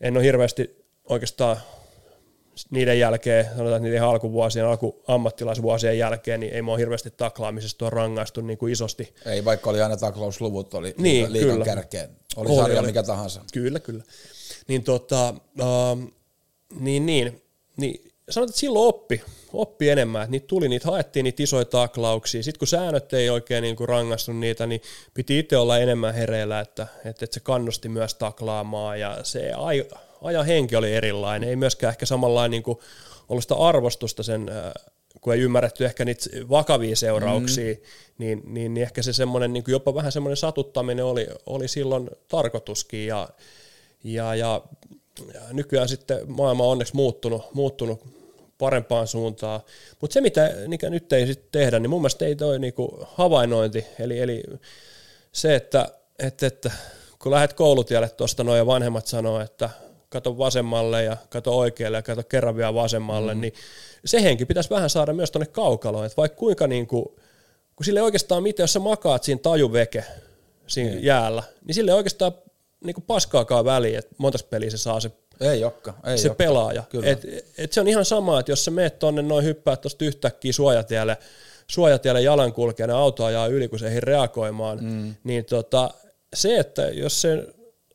en ole hirveästi oikeastaan niiden jälkeen, sanotaan että niiden alkuvuosien, alku ammattilaisvuosien jälkeen, niin ei ole hirveästi taklaamisesta ole rangaistu niin kuin isosti. Ei, vaikka oli aina taklausluvut, oli Niin, liikan kyllä. kärkeen. Oli, Oli, sarja oli. mikä tahansa. Kyllä, kyllä. Niin tota, ähm, niin, niin, niin sanotaan, että silloin oppi, oppi enemmän, että niitä tuli, niitä haettiin niitä isoja taklauksia. Sitten kun säännöt ei oikein niin kuin rangaistunut niitä, niin piti itse olla enemmän hereillä, että, että, että se kannusti myös taklaamaan ja se aj, ajan henki oli erilainen. Ei myöskään ehkä samanlainen niin kuin ollut sitä arvostusta sen, äh, kun ei ymmärretty ehkä niitä vakavia seurauksia, mm. niin, niin, niin ehkä se semmoinen, niin jopa vähän semmoinen satuttaminen oli, oli silloin tarkoituskin ja, ja, ja, ja nykyään sitten maailma on onneksi muuttunut, muuttunut parempaan suuntaan. Mutta se, mitä mikä nyt ei sitten tehdä, niin mun mielestä ei toi niinku havainnointi, eli, eli se, että, että, että kun lähdet koulutielle tuosta noin ja vanhemmat sanoo, että kato vasemmalle ja kato oikealle ja kato kerran vielä vasemmalle, mm. niin se henki pitäisi vähän saada myös tuonne kaukaloon, että vaikka kuinka niin kuin, kun sille oikeastaan miten, jos sä makaat siinä tajuveke siinä mm. jäällä, niin sille oikeastaan niin kuin paskaakaan väliä, että monta peliä se saa se ei jokka, ei se jokka. pelaaja. Et, et se on ihan sama, että jos sä meet tonne noin hyppää tuosta yhtäkkiä suojatielle, suojatielle jalankulkijana auto ajaa yli, kun se ei reagoimaan, mm. niin tota, se, että jos se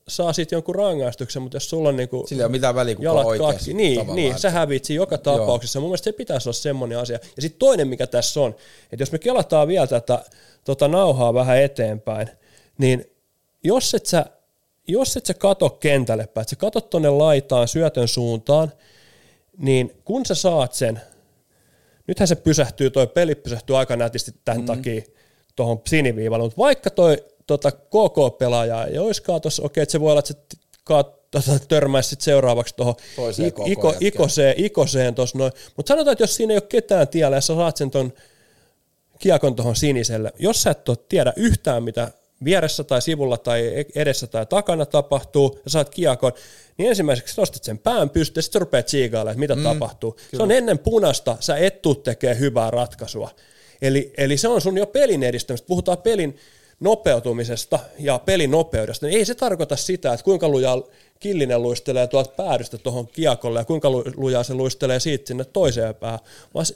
saa sitten jonkun rangaistuksen, mutta jos sulla on niinku Sillä ei ole mitään väliä, kuka jalat katki, niin, niin sä hävit siinä joka tapauksessa. Joo. Mun mielestä se pitäisi olla semmoinen asia. Ja sitten toinen, mikä tässä on, että jos me kelataan vielä tätä tota nauhaa vähän eteenpäin, niin jos et sä, jos et sä kato kentälle päin, että sä katot tonne laitaan syötön suuntaan, niin kun sä saat sen, nythän se pysähtyy, toi peli pysähtyy aika nätisti tämän mm. takia tuohon siniviivalle, mutta vaikka toi tota KK-pelaajaa ei olisikaan tuossa, okei, että se voi olla, että se kaat, tota, törmäisi sit seuraavaksi tuohon iko, ikoseen, ikoseen tuossa noin. Mutta sanotaan, että jos siinä ei ole ketään tiellä ja sä saat sen ton kiekon tuohon siniselle, jos sä et tiedä yhtään, mitä vieressä tai sivulla tai edessä tai takana tapahtuu, ja saat kiekon, niin ensimmäiseksi nostat sen pään pystyyn, ja sitten rupeat tsiigailemaan, että mitä mm, tapahtuu. Kyllä. Se on ennen punasta, sä et tuu tekemään hyvää ratkaisua. Eli, eli se on sun jo pelin edistämistä. Puhutaan pelin nopeutumisesta ja pelin nopeudesta, niin ei se tarkoita sitä, että kuinka lujaa Killinen luistelee tuolta päädystä tuohon kiekolle ja kuinka lujaa se luistelee siitä sinne toiseen päähän, vaan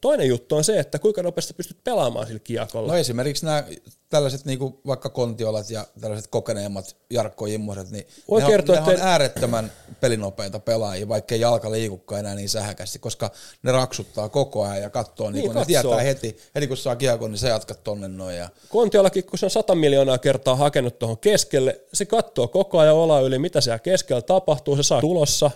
toinen juttu on se, että kuinka nopeasti pystyt pelaamaan sillä kiekolla. No esimerkiksi nämä tällaiset niinku vaikka kontiolat ja tällaiset kokeneemmat Jarkko Immoset, niin Voi ne, kertoa, on, ne että... on äärettömän pelinopeita pelaajia, vaikka ei jalka liikukaan enää niin sähäkästi, koska ne raksuttaa koko ajan ja katsoo, niin, niin ne tietää heti, heti kun saa kiekon, niin sä jatkat tonne noin. Ja... Kontiolakin, kun se on sata miljoonaa kertaa hakenut tuohon keskelle, se katsoo koko ajan ola yli, mitä siellä keskellä tapahtuu, se saa tulossa,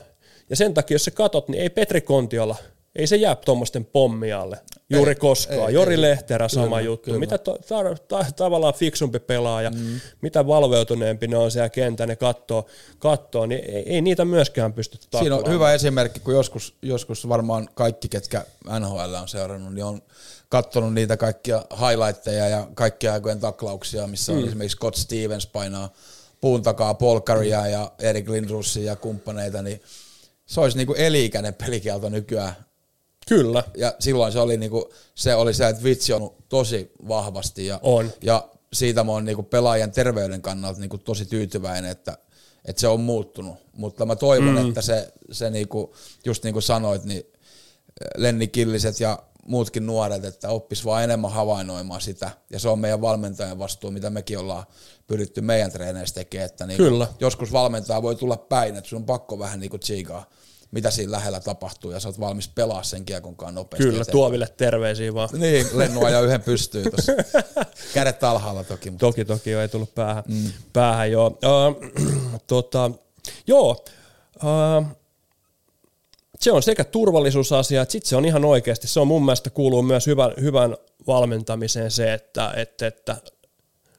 ja sen takia, jos sä katot, niin ei Petri Kontiola – ei se jää tuommoisten pommialle juuri ei, koskaan. Ei, Jori ei, Lehterä sama kyllä, juttu. Kyllä. Mitä to, ta, ta, tavallaan fiksumpi pelaaja, mm. mitä valveutuneempi ne on siellä kentän, ne kattoo, kattoo niin ei, ei niitä myöskään pysty taklaamaan. Siinä on hyvä esimerkki, kun joskus, joskus varmaan kaikki, ketkä NHL on seurannut, niin on katsonut niitä kaikkia highlightteja ja kaikkia aikojen taklauksia, missä mm. on esimerkiksi Scott Stevens painaa puun takaa Polkaria mm. ja Erik Lindrussia ja kumppaneita, niin se olisi niinku eliikäinen pelikielto nykyään Kyllä. Ja silloin se oli, niinku, se, oli se, että vitsi on tosi vahvasti. Ja, on. ja siitä mä oon niinku pelaajan terveyden kannalta niinku tosi tyytyväinen, että, että se on muuttunut. Mutta mä toivon, mm. että se, se niinku, just niin kuin sanoit, niin Lenni Killiset ja muutkin nuoret, että oppis vaan enemmän havainnoimaan sitä. Ja se on meidän valmentajan vastuu, mitä mekin ollaan pyritty meidän treeneissä tekemään. Että niinku Kyllä. Joskus valmentaja voi tulla päin, että sun on pakko vähän niinku tsiikaa mitä siinä lähellä tapahtuu, ja sä oot valmis pelaa sen kiekonkaan nopeasti. Kyllä, eteenpäin. tuoville terveisiä vaan. Niin, lennua ja yhden pystyy tuossa. Kädet alhaalla toki. Mutta. Toki, toki jo ei tullut päähän. Mm. päähän joo. Uh, tota, joo, uh, se on sekä turvallisuusasia, että sitten se on ihan oikeasti, se on mun mielestä kuuluu myös hyvän, hyvän valmentamiseen se, että, että, että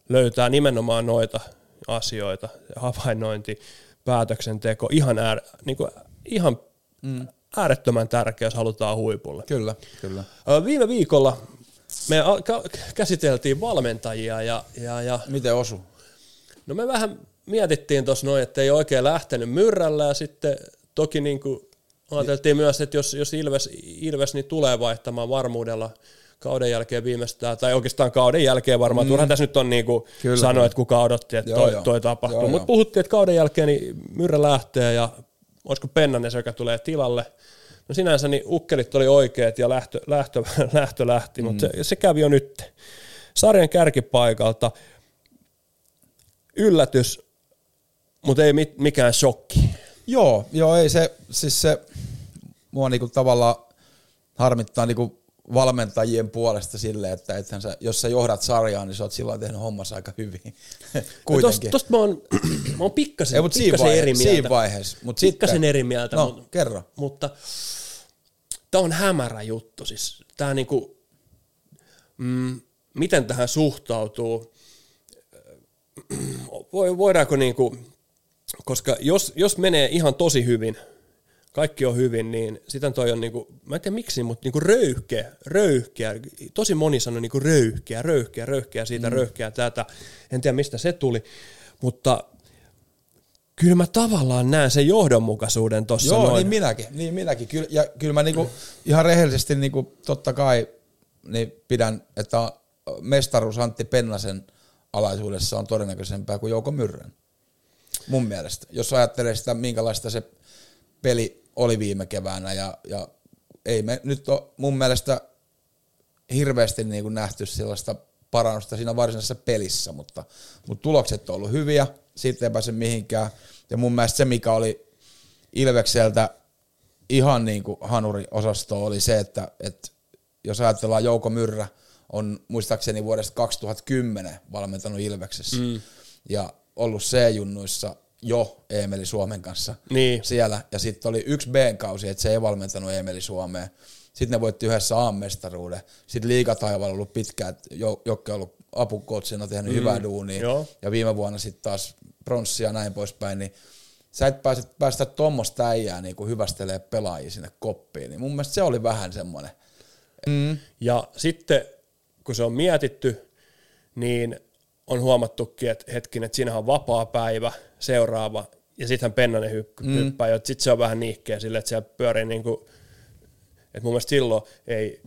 löytää nimenomaan noita asioita, havainnointi, päätöksenteko, ihan, äär, niin kuin ihan mm. äärettömän tärkeä, jos halutaan huipulle. Kyllä, kyllä. Viime viikolla me käsiteltiin valmentajia ja, ja, ja Miten osu? No me vähän mietittiin tuossa noin, että ei oikein lähtenyt myrrällä ja sitten toki niin kuin ajateltiin myös, että jos, jos Ilves, Ilves niin tulee vaihtamaan varmuudella kauden jälkeen viimeistään, tai oikeastaan kauden jälkeen varmaan, mm. turhan tässä nyt on niin kuin sanoa, että kuka odotti, että joo, toi, toi tapahtuu, mutta puhuttiin, että kauden jälkeen niin Myrrä lähtee ja olisiko Pennanen se, joka tulee tilalle. No sinänsä niin ukkelit oli oikeat ja lähtö, lähtö, lähtö lähti, mm. mutta se, se kävi jo nyt. Sarjan kärkipaikalta yllätys, mutta ei mit, mikään shokki. Joo, joo, ei se, siis se, mua niinku tavallaan harmittaa niinku valmentajien puolesta silleen, että ethän sä, jos sä johdat sarjaa, niin sä oot silloin tehnyt hommassa aika hyvin. No Kuitenkin. tosta, tosta mä oon, mä oon pikkasen, Ei, siinä, pikkasen vaihe, eri mieltä. siinä vaiheessa. Mut pikkasen sitten, eri mieltä. No, mutta, kerro. Mutta tämä on hämärä juttu. Siis, tää niinku, mm, miten tähän suhtautuu? Voi- Voidaanko niinku, koska jos, jos menee ihan tosi hyvin, kaikki on hyvin, niin sitten toi on niinku, mä en tiedä miksi, mutta niinku röyhkeä, röyhkeä, tosi moni sanoi niinku röyhkeä, röyhkeä, röyhkeä, siitä mm. röyhkeä tätä, en tiedä mistä se tuli, mutta kyllä mä tavallaan näen sen johdonmukaisuuden tuossa Joo, noin. niin minäkin. Niin minäkin. Kyllä, ja kyllä mä niinku, ihan rehellisesti niinku, totta kai niin pidän, että mestaruus Antti Pennasen alaisuudessa on todennäköisempää kuin Jouko Myrrän. Mun mielestä. Jos ajattelee sitä, minkälaista se peli oli viime keväänä ja, ja ei me nyt ole mun mielestä hirveästi niin kuin nähty sellaista parannusta siinä varsinaisessa pelissä, mutta, mutta tulokset on ollut hyviä, siitä ei pääse mihinkään. Ja mun mielestä se, mikä oli Ilvekseltä ihan niin kuin hanuri-osasto, oli se, että, että jos ajatellaan Jouko Myrrä, on muistaakseni vuodesta 2010 valmentanut Ilveksessä mm. ja ollut C-junnuissa jo Eemeli Suomen kanssa Niin. siellä. Ja sitten oli yksi B-kausi, että se ei valmentanut Eemeli Suomeen. Sitten ne voitti yhdessä A-mestaruuden. Sitten liigataivaalla on ollut pitkään, Jokke on ollut apukoutsina, tehnyt mm. hyvää duunia. Joo. Ja viime vuonna sitten taas pronssia ja näin poispäin. Niin sä et pääse, päästä tuommoista äijää niin kuin hyvästelee pelaajia sinne koppiin. Niin mun mielestä se oli vähän semmoinen. Mm. Ja sitten kun se on mietitty, niin on huomattukin, että hetkinen, että siinähän on vapaa päivä, seuraava, ja sittenhän Pennanen hyppää, mm. hyppää ja sitten se on vähän niihkeä sille, että siellä pyörii niin kuin, että mun mielestä silloin ei,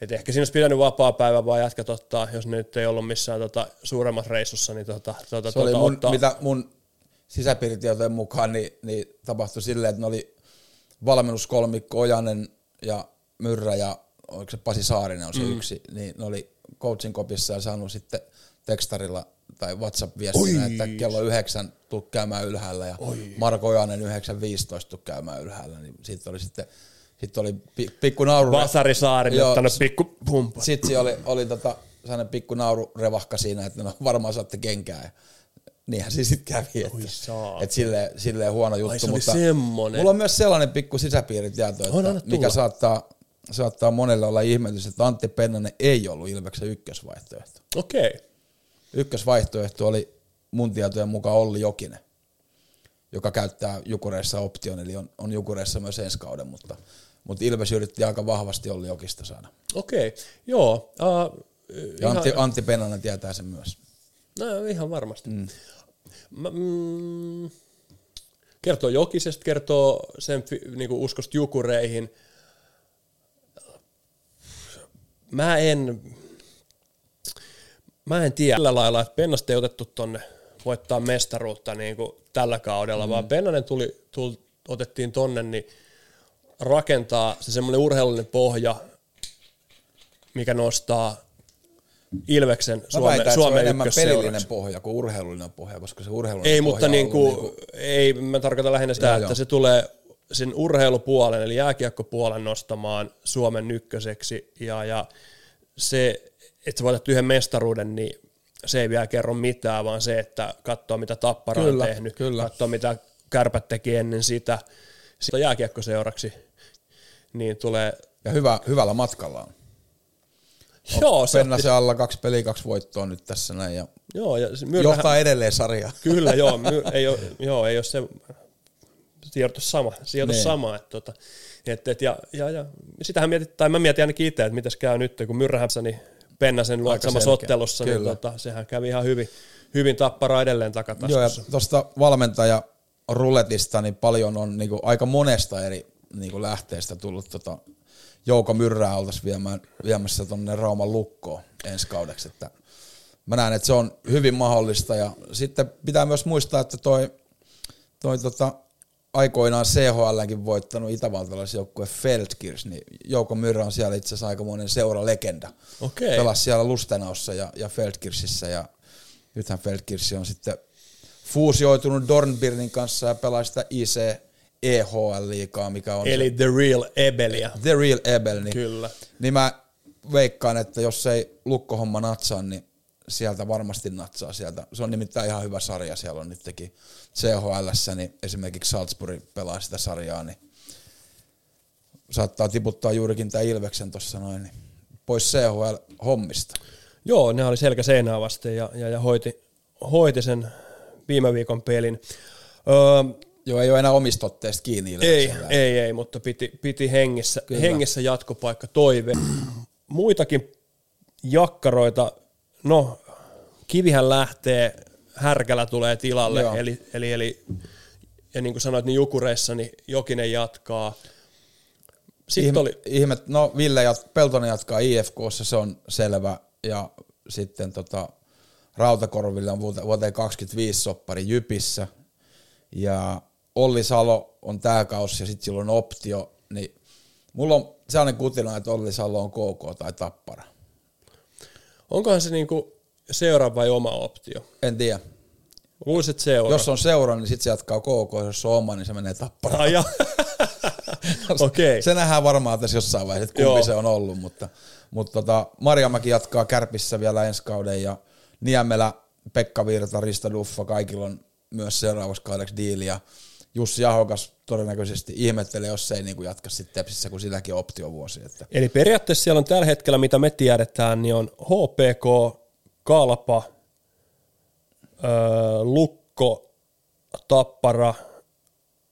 että ehkä siinä olisi pitänyt vapaa päivä vaan jatkat ottaa, jos ne nyt ei ollut missään tota, suuremmassa reissussa, niin tota, tota, Se oli tota, mun, ottaa. mitä mun sisäpiiritietojen mukaan, niin, niin tapahtui silleen, että ne oli valmennuskolmikko Ojanen ja Myrrä ja oliko se Pasi Saarinen on se mm. yksi, niin ne oli coachin kopissa ja saanut sitten tekstarilla tai WhatsApp-viestinä, Oi. että kello yhdeksän tuu käymään ylhäällä ja Oi. Marko Ojanen 9.15 tuu käymään ylhäällä, niin siitä oli sitten sitten oli pi- pikku nauru. Vasari ottanut pikku pumpa. Sitten siinä oli, oli tota, sellainen pikku naururevahka siinä, että no varmaan saatte kenkää. Ja niinhän se sitten kävi, että, että silleen, silleen huono juttu. se oli mutta semmonen. Mulla on myös sellainen pikku sisäpiiritieto, että On, mikä saattaa, saattaa monelle olla ihmetys, että Antti Pennanen ei ollut Ilveksen ykkösvaihtoehto. Okei. Ykkösvaihtoehto oli mun tietojen mukaan Olli Jokinen, joka käyttää Jukureissa option, eli on, on Jukureissa myös ensi kauden, mutta, mutta Ilves yritti aika vahvasti Olli Jokista saada. Okei, joo. Uh, Ja Antti, Antti Pennanen tietää sen myös. No ihan varmasti. Mm. Mä, mm, kertoo Jokisesta, kertoo sen niinku uskosta jukureihin. Mä en, mä en tiedä tällä lailla, että Pennasta ei otettu tonne voittaa mestaruutta niin kuin tällä kaudella, mm. vaan Pennanen tuli, tuli, otettiin tonne, niin rakentaa se semmoinen urheilullinen pohja, mikä nostaa Ilveksen Suomen, väitän, että se on Suomen pelillinen pohja kuin urheilullinen pohja, koska se urheilullinen Ei, pohja mutta on niin ollut kuin, ei, mä tarkoitan lähinnä sitä, Joo, että joo. se tulee sen urheilupuolen, eli jääkiekkopuolen nostamaan Suomen ykköseksi, ja, ja se, että sä voitat yhden mestaruuden, niin se ei vielä kerro mitään, vaan se, että katsoo mitä Tappara Kyllä, on tehnyt, kyllä. katsoo mitä Kärpät teki ennen sitä, sitä jääkiekkoseuraksi, niin tulee, Ja hyvä, hyvällä matkalla on. joo, se Pennasen alla kaksi peliä, kaksi voittoa nyt tässä näin. Ja joo, ja se Myrrähän- johtaa edelleen sarjaa. Kyllä, joo, my, ei ole, joo, ei ole se sijoitus sama, sijoitus Niin. sama, että tota, et, et, ja, ja, ja, sitähän mietit, tai mä mietin ainakin itse, että mitäs käy nyt, kun Myrrähässä, niin Pennasen luoksamassa selkeä. ottelussa, niin tota, sehän kävi ihan hyvin, hyvin tappara edelleen Joo, ja takataskussa. tuosta valmentaja ruletista niin paljon on niin kuin aika monesta eri niin kuin lähteestä tullut tota, Jouko Myrrää oltaisiin viemään, viemässä tuonne Rauman lukkoon ensi kaudeksi. Että mä näen, että se on hyvin mahdollista ja sitten pitää myös muistaa, että toi, toi tota, aikoinaan CHLnkin voittanut itävaltalaisjoukkue Feldkirch, niin Jouko Myrrä on siellä itse asiassa aikamoinen seuralegenda. Okei. Pelasi siellä Lustenaussa ja, ja Feldkirchissä ja nythän Feldkirch on sitten fuusioitunut Dornbirnin kanssa ja pelaa sitä IC EHL-liigaa, mikä on Eli The Real Ebelia. se The Real Ebel, niin, Kyllä. niin mä veikkaan, että jos ei lukkohomma natsaa, niin sieltä varmasti natsaa sieltä. Se on nimittäin ihan hyvä sarja, siellä on nytkin CHL, niin esimerkiksi Salzburg pelaa sitä sarjaa, niin saattaa tiputtaa juurikin tämä Ilveksen tuossa noin, niin pois CHL-hommista. Joo, ne oli selkä seinää vasten ja, ja, ja hoiti, hoiti sen viime viikon pelin. Öö, Joo, ei ole enää omista otteista kiinni ei, ei, ei, mutta piti, piti hengissä, hengissä jatkopaikka toive. Muitakin jakkaroita, no kivihän lähtee, härkälä tulee tilalle, Joo. eli, eli, eli ja niin kuin sanoit, niin Jukureissa niin Jokinen jatkaa. Sitten Ihme, oli, ihme, no Ville jat, Peltonen jatkaa IFKssa, se on selvä, ja sitten tota, Rautakorville on vuote- vuoteen 25 soppari Jypissä, ja Olli Salo on tää kausi, ja sitten sillä on optio, niin mulla on sellainen kutina, että Olli Salo on KK tai Tappara. Onkohan se niin kuin seura vai oma optio? En tiedä. Luulisit seura. Jos on seura, niin sitten se jatkaa KK, jos on oma, niin se menee Tapparaan. Ai ja. Okei. Se nähdään varmaan tässä jossain vaiheessa, että kumpi Joo. se on ollut, mutta, mutta tota, Marjamäki jatkaa Kärpissä vielä ensi kauden ja Niemelä, Pekka Virta, Rista Duffa, kaikilla on myös seuraavaksi kaudeksi diili ja Jussi Ahokas todennäköisesti ihmettelee, jos ei niin jatka sitten Tepsissä, kun silläkin on optiovuosi. Että Eli periaatteessa siellä on tällä hetkellä, mitä me tiedetään, niin on HPK, Kalpa, öö, Lukko, Tappara,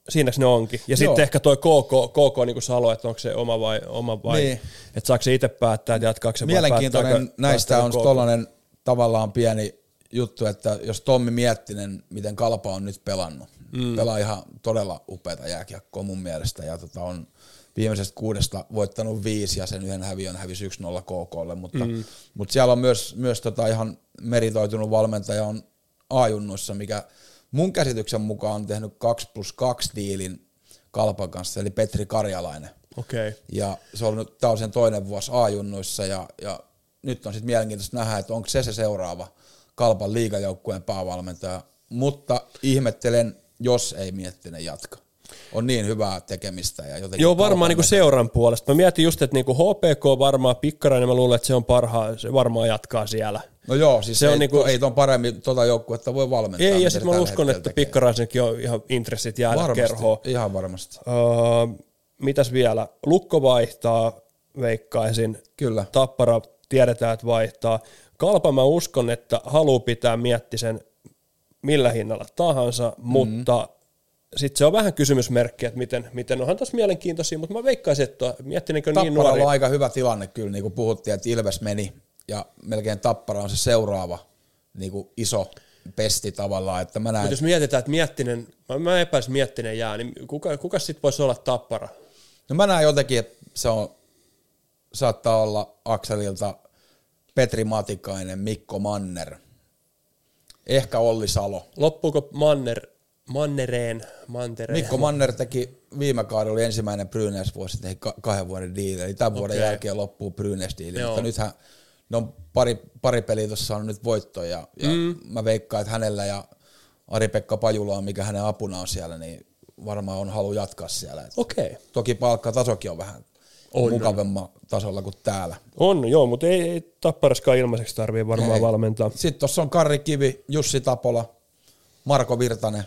siinäks ne onkin. Ja sitten ehkä toi KK, KK niin kuin Salo, että onko se oma vai, oma vai Niin. että saako se itse päättää, että jatkaako se vai Mielenkiintoinen päättääkö- näistä on päättääkö KK? tollainen tavallaan pieni juttu, että jos Tommi Miettinen, miten Kalpa on nyt pelannut, mm. pelaa ihan todella upeata jääkiekkoa mun mielestä ja tota on viimeisestä kuudesta voittanut viisi ja sen yhden häviön hävisi 1-0 KKlle, mutta, mm. mutta siellä on myös, myös tota ihan meritoitunut valmentaja on A-junnuissa, mikä mun käsityksen mukaan on tehnyt 2 plus 2 diilin Kalpan kanssa, eli Petri Karjalainen. Okei. Okay. Ja se on nyt, tää on sen toinen vuosi A-junnuissa ja, ja nyt on sitten mielenkiintoista nähdä, että onko se se seuraava Kalpan liigajoukkueen päävalmentaja. Mutta ihmettelen, jos ei Miettinen jatka. On niin hyvää tekemistä ja jotenkin... Joo, varmaan niinku seuran puolesta. Mä mietin just, että niinku HPK varmaan pikkarainen, mä luulen, että se on parhaa, se varmaan jatkaa siellä. No joo, siis Se se on ei, niinku- ei ton paremmin tota joukkuetta voi valmentaa. Ei, ja sitten mä uskon, että tekee. pikkaraisenkin on ihan intressit jäädä varmasti, kerhoon. Ihan varmasti. Öö, mitäs vielä? Lukko vaihtaa, veikkaisin. Kyllä. Tappara tiedetään, että vaihtaa. Kalpa mä uskon, että haluaa pitää miettisen millä hinnalla tahansa, mm. mutta sitten se on vähän kysymysmerkki, että miten, miten onhan tässä mielenkiintoisia, mutta mä veikkaisin, että miettinenkö niin nuori. on aika hyvä tilanne kyllä, niin kuin puhuttiin, että Ilves meni ja melkein Tappara on se seuraava niin kuin iso pesti tavallaan, että mä näen, Mutta jos mietitään, että Miettinen, mä, mä epäisin Miettinen jää, niin kuka, kuka sitten voisi olla tappara? no mä näen jotenkin, että se on, saattaa olla Akselilta Petri Matikainen, Mikko Manner, ehkä Olli Salo. Loppuuko Manner, Mannereen, Mantereen? Mikko Manner teki viime kaudella oli ensimmäinen Brynäs-vuosi, teki ka- kahden vuoden diili, eli tämän vuoden Okei. jälkeen loppuu Brynäs-diili, Joo. mutta nythän ne on pari, pari peliä tuossa on nyt voittoja, ja, ja mm. mä veikkaan, että hänellä ja Ari-Pekka Pajula on, mikä hänen apuna on siellä, niin varmaan on halu jatkaa siellä. Okei. Toki palkkatasokin on vähän On. mukavemman tasolla kuin täällä. On, joo, mutta ei, ei Tapparaskaan ilmaiseksi tarvii varmaan Ei. valmentaa. Sitten tuossa on Karri Kivi, Jussi Tapola, Marko Virtanen.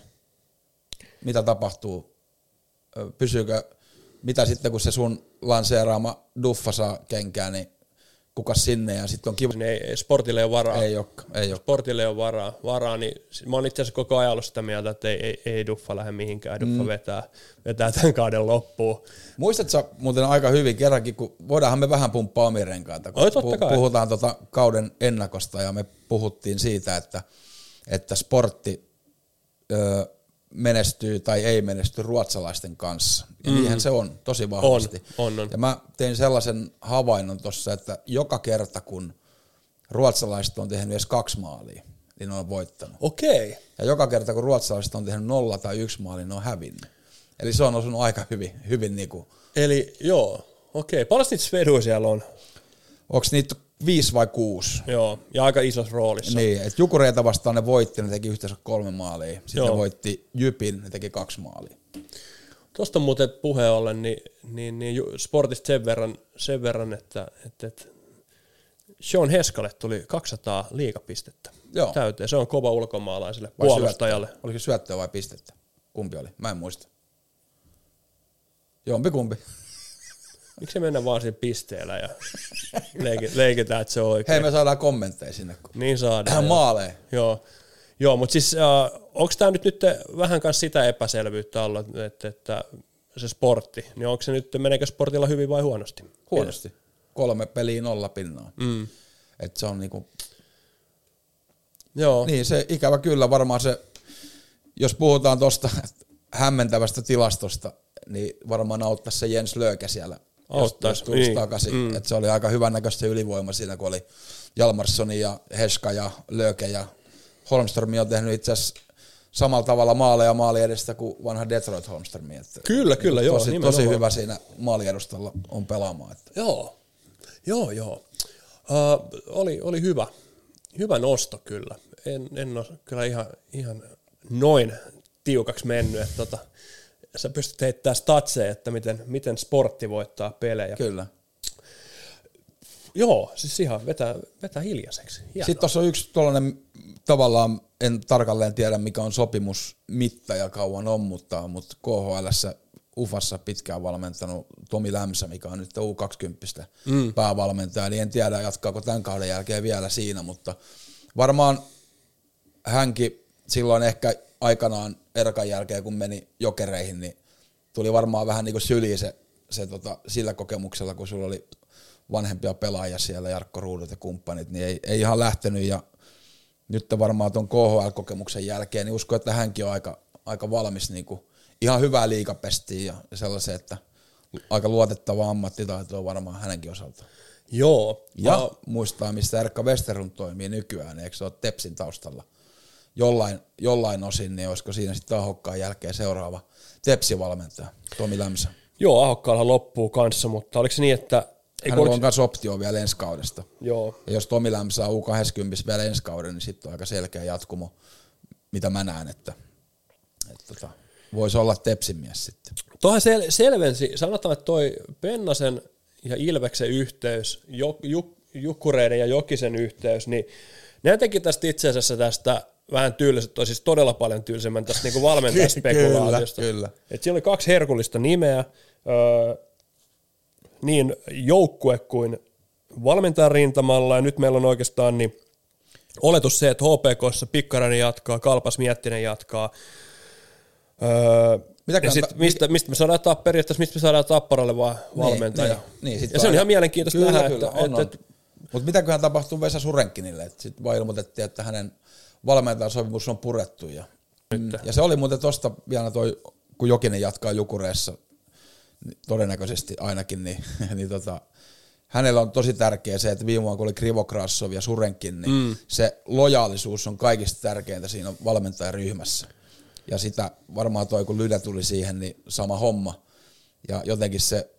Mitä tapahtuu? Pysyykö, mitä sitten kun se sun lanseeraama Duffa saa kenkää, niin kuka sinne ja sitten on kiva. Ei, ei, sportille ei ole varaa. Ei ole, ei ole. Sportille ei ole varaa, varaa niin mä oon itse asiassa koko ajan ollut sitä mieltä, että ei, ei, ei Duffa lähde mihinkään, Duffa mm. vetää, vetää tämän kauden loppuun. Muistatko muuten aika hyvin kerrankin, kun voidaanhan me vähän pumppaa omia renkaita, kun totta kai. puhutaan tota kauden ennakosta ja me puhuttiin siitä, että, että sportti ö, menestyy tai ei menesty ruotsalaisten kanssa. Ja mm. niinhän se on tosi vahvasti. On, on. Ja mä tein sellaisen havainnon tuossa, että joka kerta kun ruotsalaiset on tehnyt edes kaksi maalia, niin ne on voittanut. Okei. Ja joka kerta kun ruotsalaiset on tehnyt nolla tai yksi maali, ne on hävinnyt. Eli se on osunut aika hyvin, hyvin niinku, Eli joo, okei. Paljon niitä Sveduja siellä on? onko niitä viisi vai kuusi? Joo, ja aika isossa roolissa. Niin, että Jukureita vastaan ne voitti, ne teki yhteensä kolme maalia. Sitten Joo. ne voitti Jypin, ne teki kaksi maalia. Tuosta muuten puheen ollen, niin, niin, niin sportista sen verran, sen verran että, että, että Sean Heskalle tuli 200 liikapistettä Joo. täyteen. Se on kova ulkomaalaiselle Vai puolustajalle. syöttöä? Oliko syöttöä vai pistettä? Kumpi oli? Mä en muista. Jompi kumpi. Miksi mennä vaan siinä pisteellä ja leiki- leikitään, että se on oikein. Hei, me saadaan kommentteja sinne. kun- Niin saadaan. Maaleen. Joo, joo mutta siis äh, onko tämä nyt, nyt vähän kanssa sitä epäselvyyttä alla, että, että se sportti, niin onko se nyt, meneekö sportilla hyvin vai huonosti? Huonosti. Kolme peliä nolla pinnaa. Mm. Et se on niinku, Joo, niin se ikävä kyllä varmaan se, jos puhutaan tuosta hämmentävästä tilastosta, niin varmaan auttaisi se Jens Lööke siellä. Auttaisi, jos tulisi niin. takaisin. Mm. Et se oli aika hyvän näköistä ylivoima siinä, kun oli Jalmarssoni ja Heska ja Lööke ja Holmström on tehnyt itse asiassa samalla tavalla maaleja maali edestä kuin vanha Detroit Holmström. Että Kyllä, kyllä, joo, Tosi, nimenomaan. tosi hyvä siinä maaliedustalla on pelaamaan. Että. joo, joo, joo. Uh, oli, oli hyvä, hyvä nosto kyllä. En, en ole kyllä ihan, ihan noin tiukaksi mennyt, että tota, sä pystyt heittämään statseja, että miten, miten sportti voittaa pelejä. Kyllä. Joo, siis ihan vetää, vetää hiljaiseksi. Hienoa. Sitten tuossa on yksi tuollainen, tavallaan en tarkalleen tiedä mikä on sopimus mitta ja kauan on, mutta, mutta KHL Ufassa pitkään valmentanut Tomi Lämsä, mikä on nyt U20 mm. päävalmentaja, niin en tiedä jatkaako tämän kauden jälkeen vielä siinä, mutta varmaan hänkin silloin ehkä aikanaan Erkan jälkeen, kun meni jokereihin, niin tuli varmaan vähän niin kuin syliin se, se tota, sillä kokemuksella, kun sulla oli vanhempia pelaajia siellä, Jarkko Ruudut ja kumppanit, niin ei, ei ihan lähtenyt ja nyt varmaan tuon KHL-kokemuksen jälkeen, niin uskon, että hänkin on aika, aika valmis niin kuin ihan hyvää liikapestiä ja sellaisen, että aika luotettava ammattitaito on varmaan hänenkin osalta. Joo. Ja Mä- muistaa, mistä Erkka Westerlund toimii nykyään, niin eikö se ole Tepsin taustalla jollain, jollain osin, niin olisiko siinä sitten Ahokkaan jälkeen seuraava Tepsi-valmentaja, Tomi Lämsä. Joo, Ahokkaalla loppuu kanssa, mutta oliko se niin, että... Hänellä oliko, on myös optio vielä ensi kaudesta. Joo, Ja jos Tomi Lämsä saa U20 vielä ensi kauden, niin sitten on aika selkeä jatkumo, mitä mä näen, että, että tota, voisi olla Tepsin mies sitten. Tuohan sel- selvensi, sanotaan, että toi Pennasen ja Ilveksen yhteys, jo, ju, Jukkureiden ja Jokisen yhteys, niin ne teki tästä itse asiassa tästä vähän tylsä, tai siis todella paljon tylsemmän tästä niin valmentajaspekulaatiosta. Kyllä, kyllä. Et siellä oli kaksi herkullista nimeä, öö, niin joukkue kuin valmentajan rintamalla, ja nyt meillä on oikeastaan niin oletus se, että HPKssa Pikkarainen jatkaa, Kalpas Miettinen jatkaa, Öö, Mitä ja sit, mistä, mistä me saadaan tapp, periaatteessa mistä me saadaan Tapparalle vaan valmentaja. niin, niin, sit ja se on ihan mielenkiintoista Kyllä, nähdä, kyllä, että, on, että, on. Mutta mitäköhän tapahtuu Vesa Surenkinille, että sitten vaan ilmoitettiin, että hänen valmentajan sopimus on purettu. Ja, ja se oli muuten tosta vielä toi, kun Jokinen jatkaa Jukureessa, niin todennäköisesti ainakin, niin, niin tota, hänellä on tosi tärkeä se, että viime vuonna kun oli Krivokrassov ja Surenkin, niin mm. se lojaalisuus on kaikista tärkeintä siinä valmentajaryhmässä. Ja sitä varmaan toi, kun Lydä tuli siihen, niin sama homma. Ja jotenkin se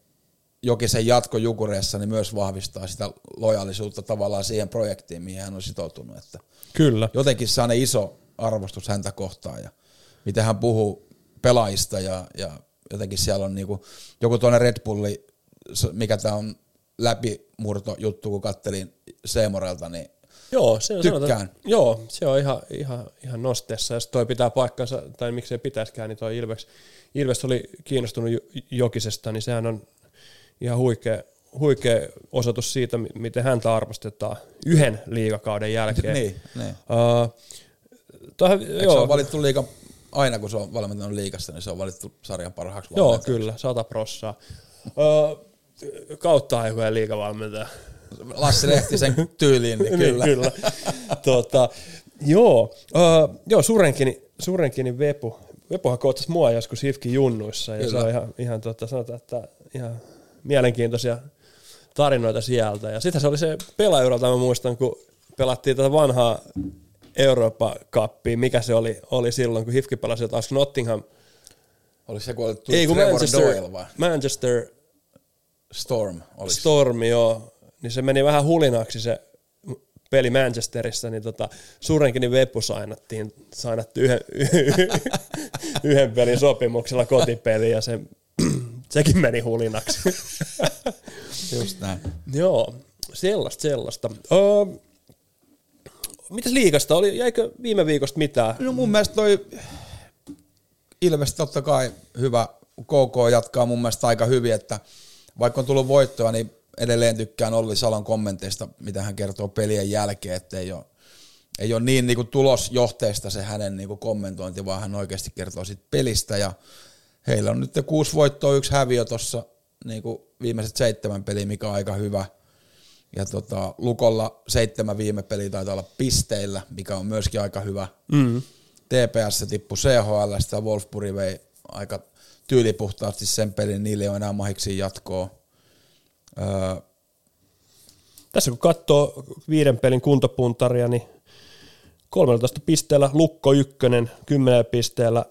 Jokisen jatko Jukureessa niin myös vahvistaa sitä lojaalisuutta tavallaan siihen projektiin, mihin hän on sitoutunut. Että kyllä. jotenkin sellainen iso arvostus häntä kohtaan ja miten hän puhuu pelaajista ja, ja jotenkin siellä on niinku, joku tuonne Red Bulli, mikä tämä on läpimurto juttu, kun kattelin Seemorelta, niin Joo, se on Tykkään. Sanotaan, joo, se on ihan, ihan, ihan nosteessa. Jos toi pitää paikkansa, tai miksei pitäisikään, niin toi Ilves, Ilves oli kiinnostunut Jo- Jokisesta, niin sehän on ihan huikea, huikea osoitus siitä, mi- miten häntä arvostetaan yhden liigakauden jälkeen. niin, niin. Uh, tähän, Eikö se joo, on valittu liikan, aina kun se on valmentanut liikasta, niin se on valittu sarjan parhaaksi joo, kyllä, sata prossaa. Uh, kautta aikojen liigavalmentaja. Lassi Lehtisen tyyliin, niin kyllä. Niin, kyllä. tota, joo, uh, joo Surenkini, Surenkini Vepu. Vepuhan kohtasi mua joskus Hifkin junnuissa ja Kyllä. se on ihan, ihan tota, sanotaan, että ihan mielenkiintoisia tarinoita sieltä. Ja sitten se oli se pelaajuuralta, mä muistan, kun pelattiin tätä vanhaa Eurooppa Cupia, mikä se oli, oli silloin, kun Hifki pelasi taas Nottingham. Oliko se, kun oli Ei, kun Trevor Manchester, Doyle vai? Manchester Storm, oliko se? Storm, joo, niin se meni vähän hulinaksi se peli Manchesterissa, niin tota, Surenkinin Vepu sainattiin, sainattiin yhden, yhden pelin sopimuksella kotipeli ja se, sekin meni hulinaksi. Just näin. Joo, sellaista, sellaista. Öö, mitäs liikasta oli? Jäikö viime viikosta mitään? No mun mielestä toi Ilves totta kai hyvä. KK jatkaa mun mielestä aika hyvin, että vaikka on tullut voittoa, niin edelleen tykkään Olli Salon kommenteista, mitä hän kertoo pelien jälkeen, että ei ole, ei ole niin, niin kuin tulosjohteista se hänen niin kuin kommentointi, vaan hän oikeasti kertoo siitä pelistä ja heillä on nyt kuusi voittoa, yksi häviö tuossa niin viimeiset seitsemän peliä, mikä on aika hyvä. Ja tota, Lukolla seitsemän viime peliä taitaa olla pisteillä, mikä on myöskin aika hyvä. Mm. TPS tippui CHL, Wolfsburg vei aika tyylipuhtaasti sen pelin, niille ei ole enää mahiksi jatkoa. Öö, Tässä kun katsoo viiden pelin kuntopuntaria, niin 13 pisteellä Lukko ykkönen, 10 pisteellä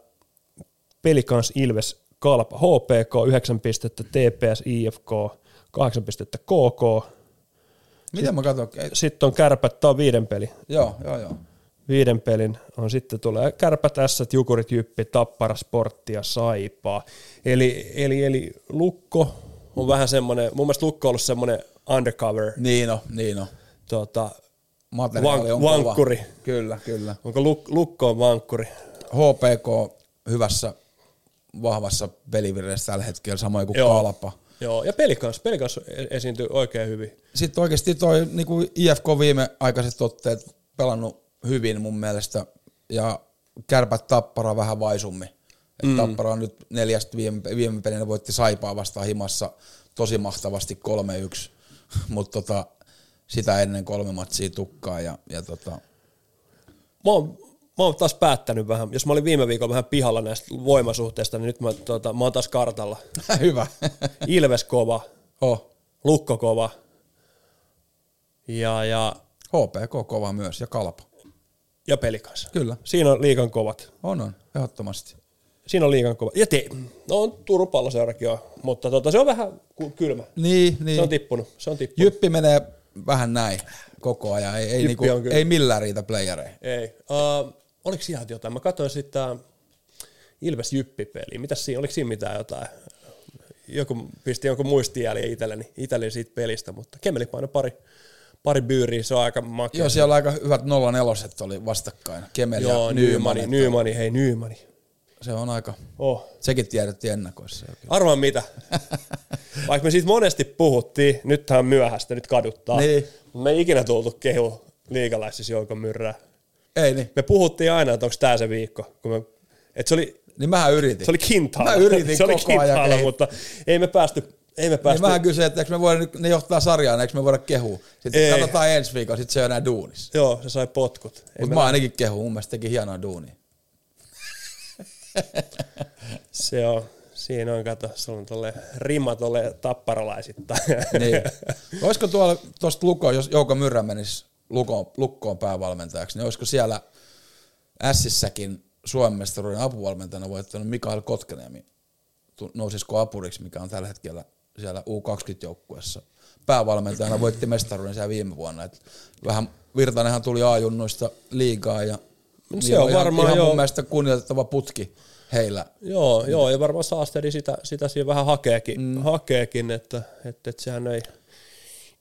Pelikans Ilves Kalpa HPK 9 pistettä, TPS IFK 8 pistettä KK. mitä mä katson? Sitten on kärpät, tämä on viiden peli. joo, joo, joo. Viiden pelin on sitten tulee kärpät, ässät, jukurit, jyppi, tappara, sportti ja saipaa. Eli, eli, eli Lukko on vähän semmoinen, mun mielestä Lukko on ollut semmoinen undercover Niin on, niin on. tota, Materiaali on kova. vankkuri. Kyllä, kyllä. Onko luk- Lukko on vankkuri? HPK hyvässä, vahvassa pelivireessä tällä hetkellä, samoin kuin Joo. Kalpa. Joo, ja pelikans, pelikans esiintyy oikein hyvin. Sitten oikeasti toi niin kuin IFK viimeaikaiset otteet pelannut hyvin mun mielestä, ja kärpät tappara vähän vaisummin. Mm. Tappara on nyt neljästä viime, viime pelinä voitti Saipaa vastaan himassa tosi mahtavasti 3-1, mutta tota, sitä ennen kolme matsia tukkaa ja, ja tota, Mä oon, mä oon taas päättänyt vähän, jos mä olin viime viikolla vähän pihalla näistä voimasuhteista, niin nyt mä, tota, mä oon taas kartalla. hyvä. Ilves kova, oh, Lukko kova ja, ja, HPK kova myös ja Kalpa. ja pelikans. Kyllä, Siinä on liikan kovat. on on, ehdottomasti. Siinä on liikan kova. Ja te, no on Turun palloseurakin jo, mutta tota, se on vähän kylmä. Niin, niin. Se on tippunut. Se on tippunut. Jyppi menee vähän näin koko ajan, ei, ei, Jyppi niinku, on ei millään riitä playereja. Ei. Uh, oliko siellä jotain? Mä katsoin sitten Ilves Jyppi-peliä. Mitäs siinä, oliko siinä mitään jotain? Joku pisti jonkun muistijäljen itselleni, itselleni siitä pelistä, mutta Kemeli painoi pari, pari byyriä, se on aika makea. Joo, siellä aika hyvät 04 oli vastakkain. Kemel Joo, ja Nymani, Nyman. Nymani, hei Nymani. Se on aika, Oh. sekin tiedettiin ennakoissa. Arvaa mitä. Vaikka me siitä monesti puhuttiin, nyt tähän myöhäistä, nyt kaduttaa. Niin. Me ei ikinä tultu kehu liikalaisissa joukon myrrää. Ei niin, Me puhuttiin aina, että onko tämä se viikko. Kun me, että se oli niin mähän yritin. Se oli kintaalla. Mä yritin se oli koko ajan kintaalla, kehi- mutta ei me päästy, ei me Niin päästy. mähän kysyin, että eikö me voida, ne johtaa sarjaa, eikö me voida kehua. Sitten Ei. katsotaan ensi viikolla, sitten se ole enää duunissa. Joo, se sai potkut. Mutta mä ainakin kehu, mun mielestä teki hienoa duunia. se on, siinä on, kato, se on tolle rima tolle tapparalaisittain. Niin. Olisiko tuolla tuosta Luko, jos Jouko Myrrä menisi Lukoon, Lukkoon päävalmentajaksi, niin olisiko siellä Ässissäkin Suomen mestaruuden apuvalmentajana voittanut Mikael Kotkaniemi, nousisiko apuriksi, mikä on tällä hetkellä siellä U20-joukkueessa. Päävalmentajana voitti mestaruuden siellä viime vuonna. Et vähän Virtanenhan tuli A-junnuista liigaa ja No se niin on ihan, varmaan ihan joo. mun mielestä kunnioitettava putki heillä. joo, joo, ja varmaan Saasteri sitä, sitä siinä vähän hakeekin, mm. hakeekin että, että, että sehän ei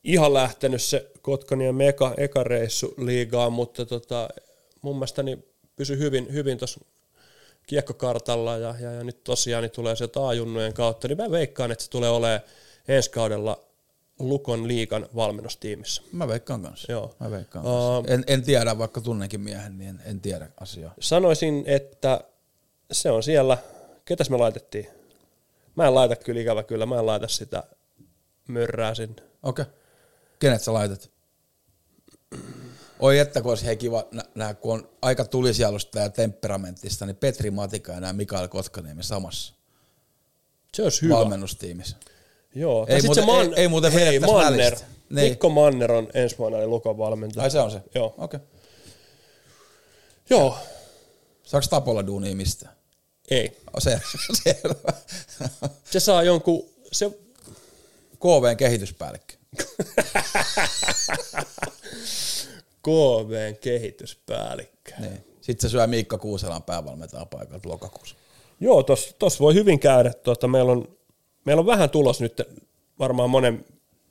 ihan lähtenyt se Kotkanien eka, eka reissu liigaan, mutta tota, mun mielestä niin pysyi hyvin, hyvin tuossa kiekkokartalla ja, ja, ja, nyt tosiaan niin tulee se taajunnujen kautta, niin mä veikkaan, että se tulee olemaan ensi kaudella Lukon liigan valmennustiimissä. Mä veikkaan kanssa. Joo. Mä veikkaan Uh, kanssa. En, en tiedä, vaikka tunnenkin miehen, niin en, en tiedä asiaa. sanoisin, että se on siellä, ketäs me laitettiin? Mä en laita kyllä ikävä kyllä, mä en laita sitä mörrää sinne. Okei. Okay. Kenet sä laitat? Oi että kun olisi hei kiva, nä, nä, kun on aika tulisielusta ja temperamenttista, niin Petri Matika ja nämä Mikael Kotkaniemi samassa Se olisi hyvä. valmennustiimissä. Joo. Ei se muuten- ei- ei muuten hei, Manner. välistä. Niin. Mikko Manner on ensi vuonna eli Lukon valmentaja. Ai se on se? Joo. Okei. Okay. Joo. Saako Tapolla duunia mistään? Ei. O, se, selvä. Se saa jonkun, se, KVn kehityspäällikkö. KVn kehityspäällikkö. Niin. Sitten se syö Miikka Kuuselan päävalmentajan paikalta lokakuussa. Joo, tos, tos voi hyvin käydä. Tota, meillä, on, meillä on vähän tulos nyt varmaan monen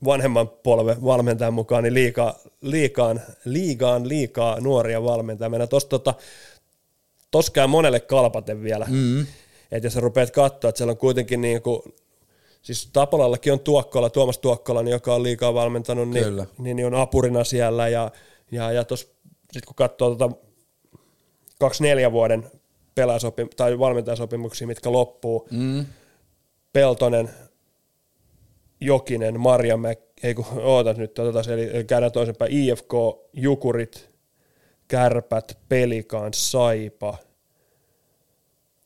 vanhemman polven valmentajan mukaan, niin liikaa, liikaan, liigaan liikaa nuoria valmentajia. Meidän tos, tota, tos käy monelle kalpaten vielä. Mm. Että jos sä rupeat katsoa, että siellä on kuitenkin niin kuin, siis Tapolallakin on Tuokkola, Tuomas Tuokkola, niin joka on liikaa valmentanut, niin, Kyllä. niin, niin on apurina siellä. Ja, ja, ja tos, sit kun katsoo tota 24 vuoden pelaajasopim- tai valmentajasopimuksia, mitkä loppuu, Mm. Peltonen, Jokinen, Marjamäki, ei kun, ootas nyt, otetaan, eli eli käydään toisenpäin, IFK, Jukurit, Kärpät, Pelikaan, Saipa,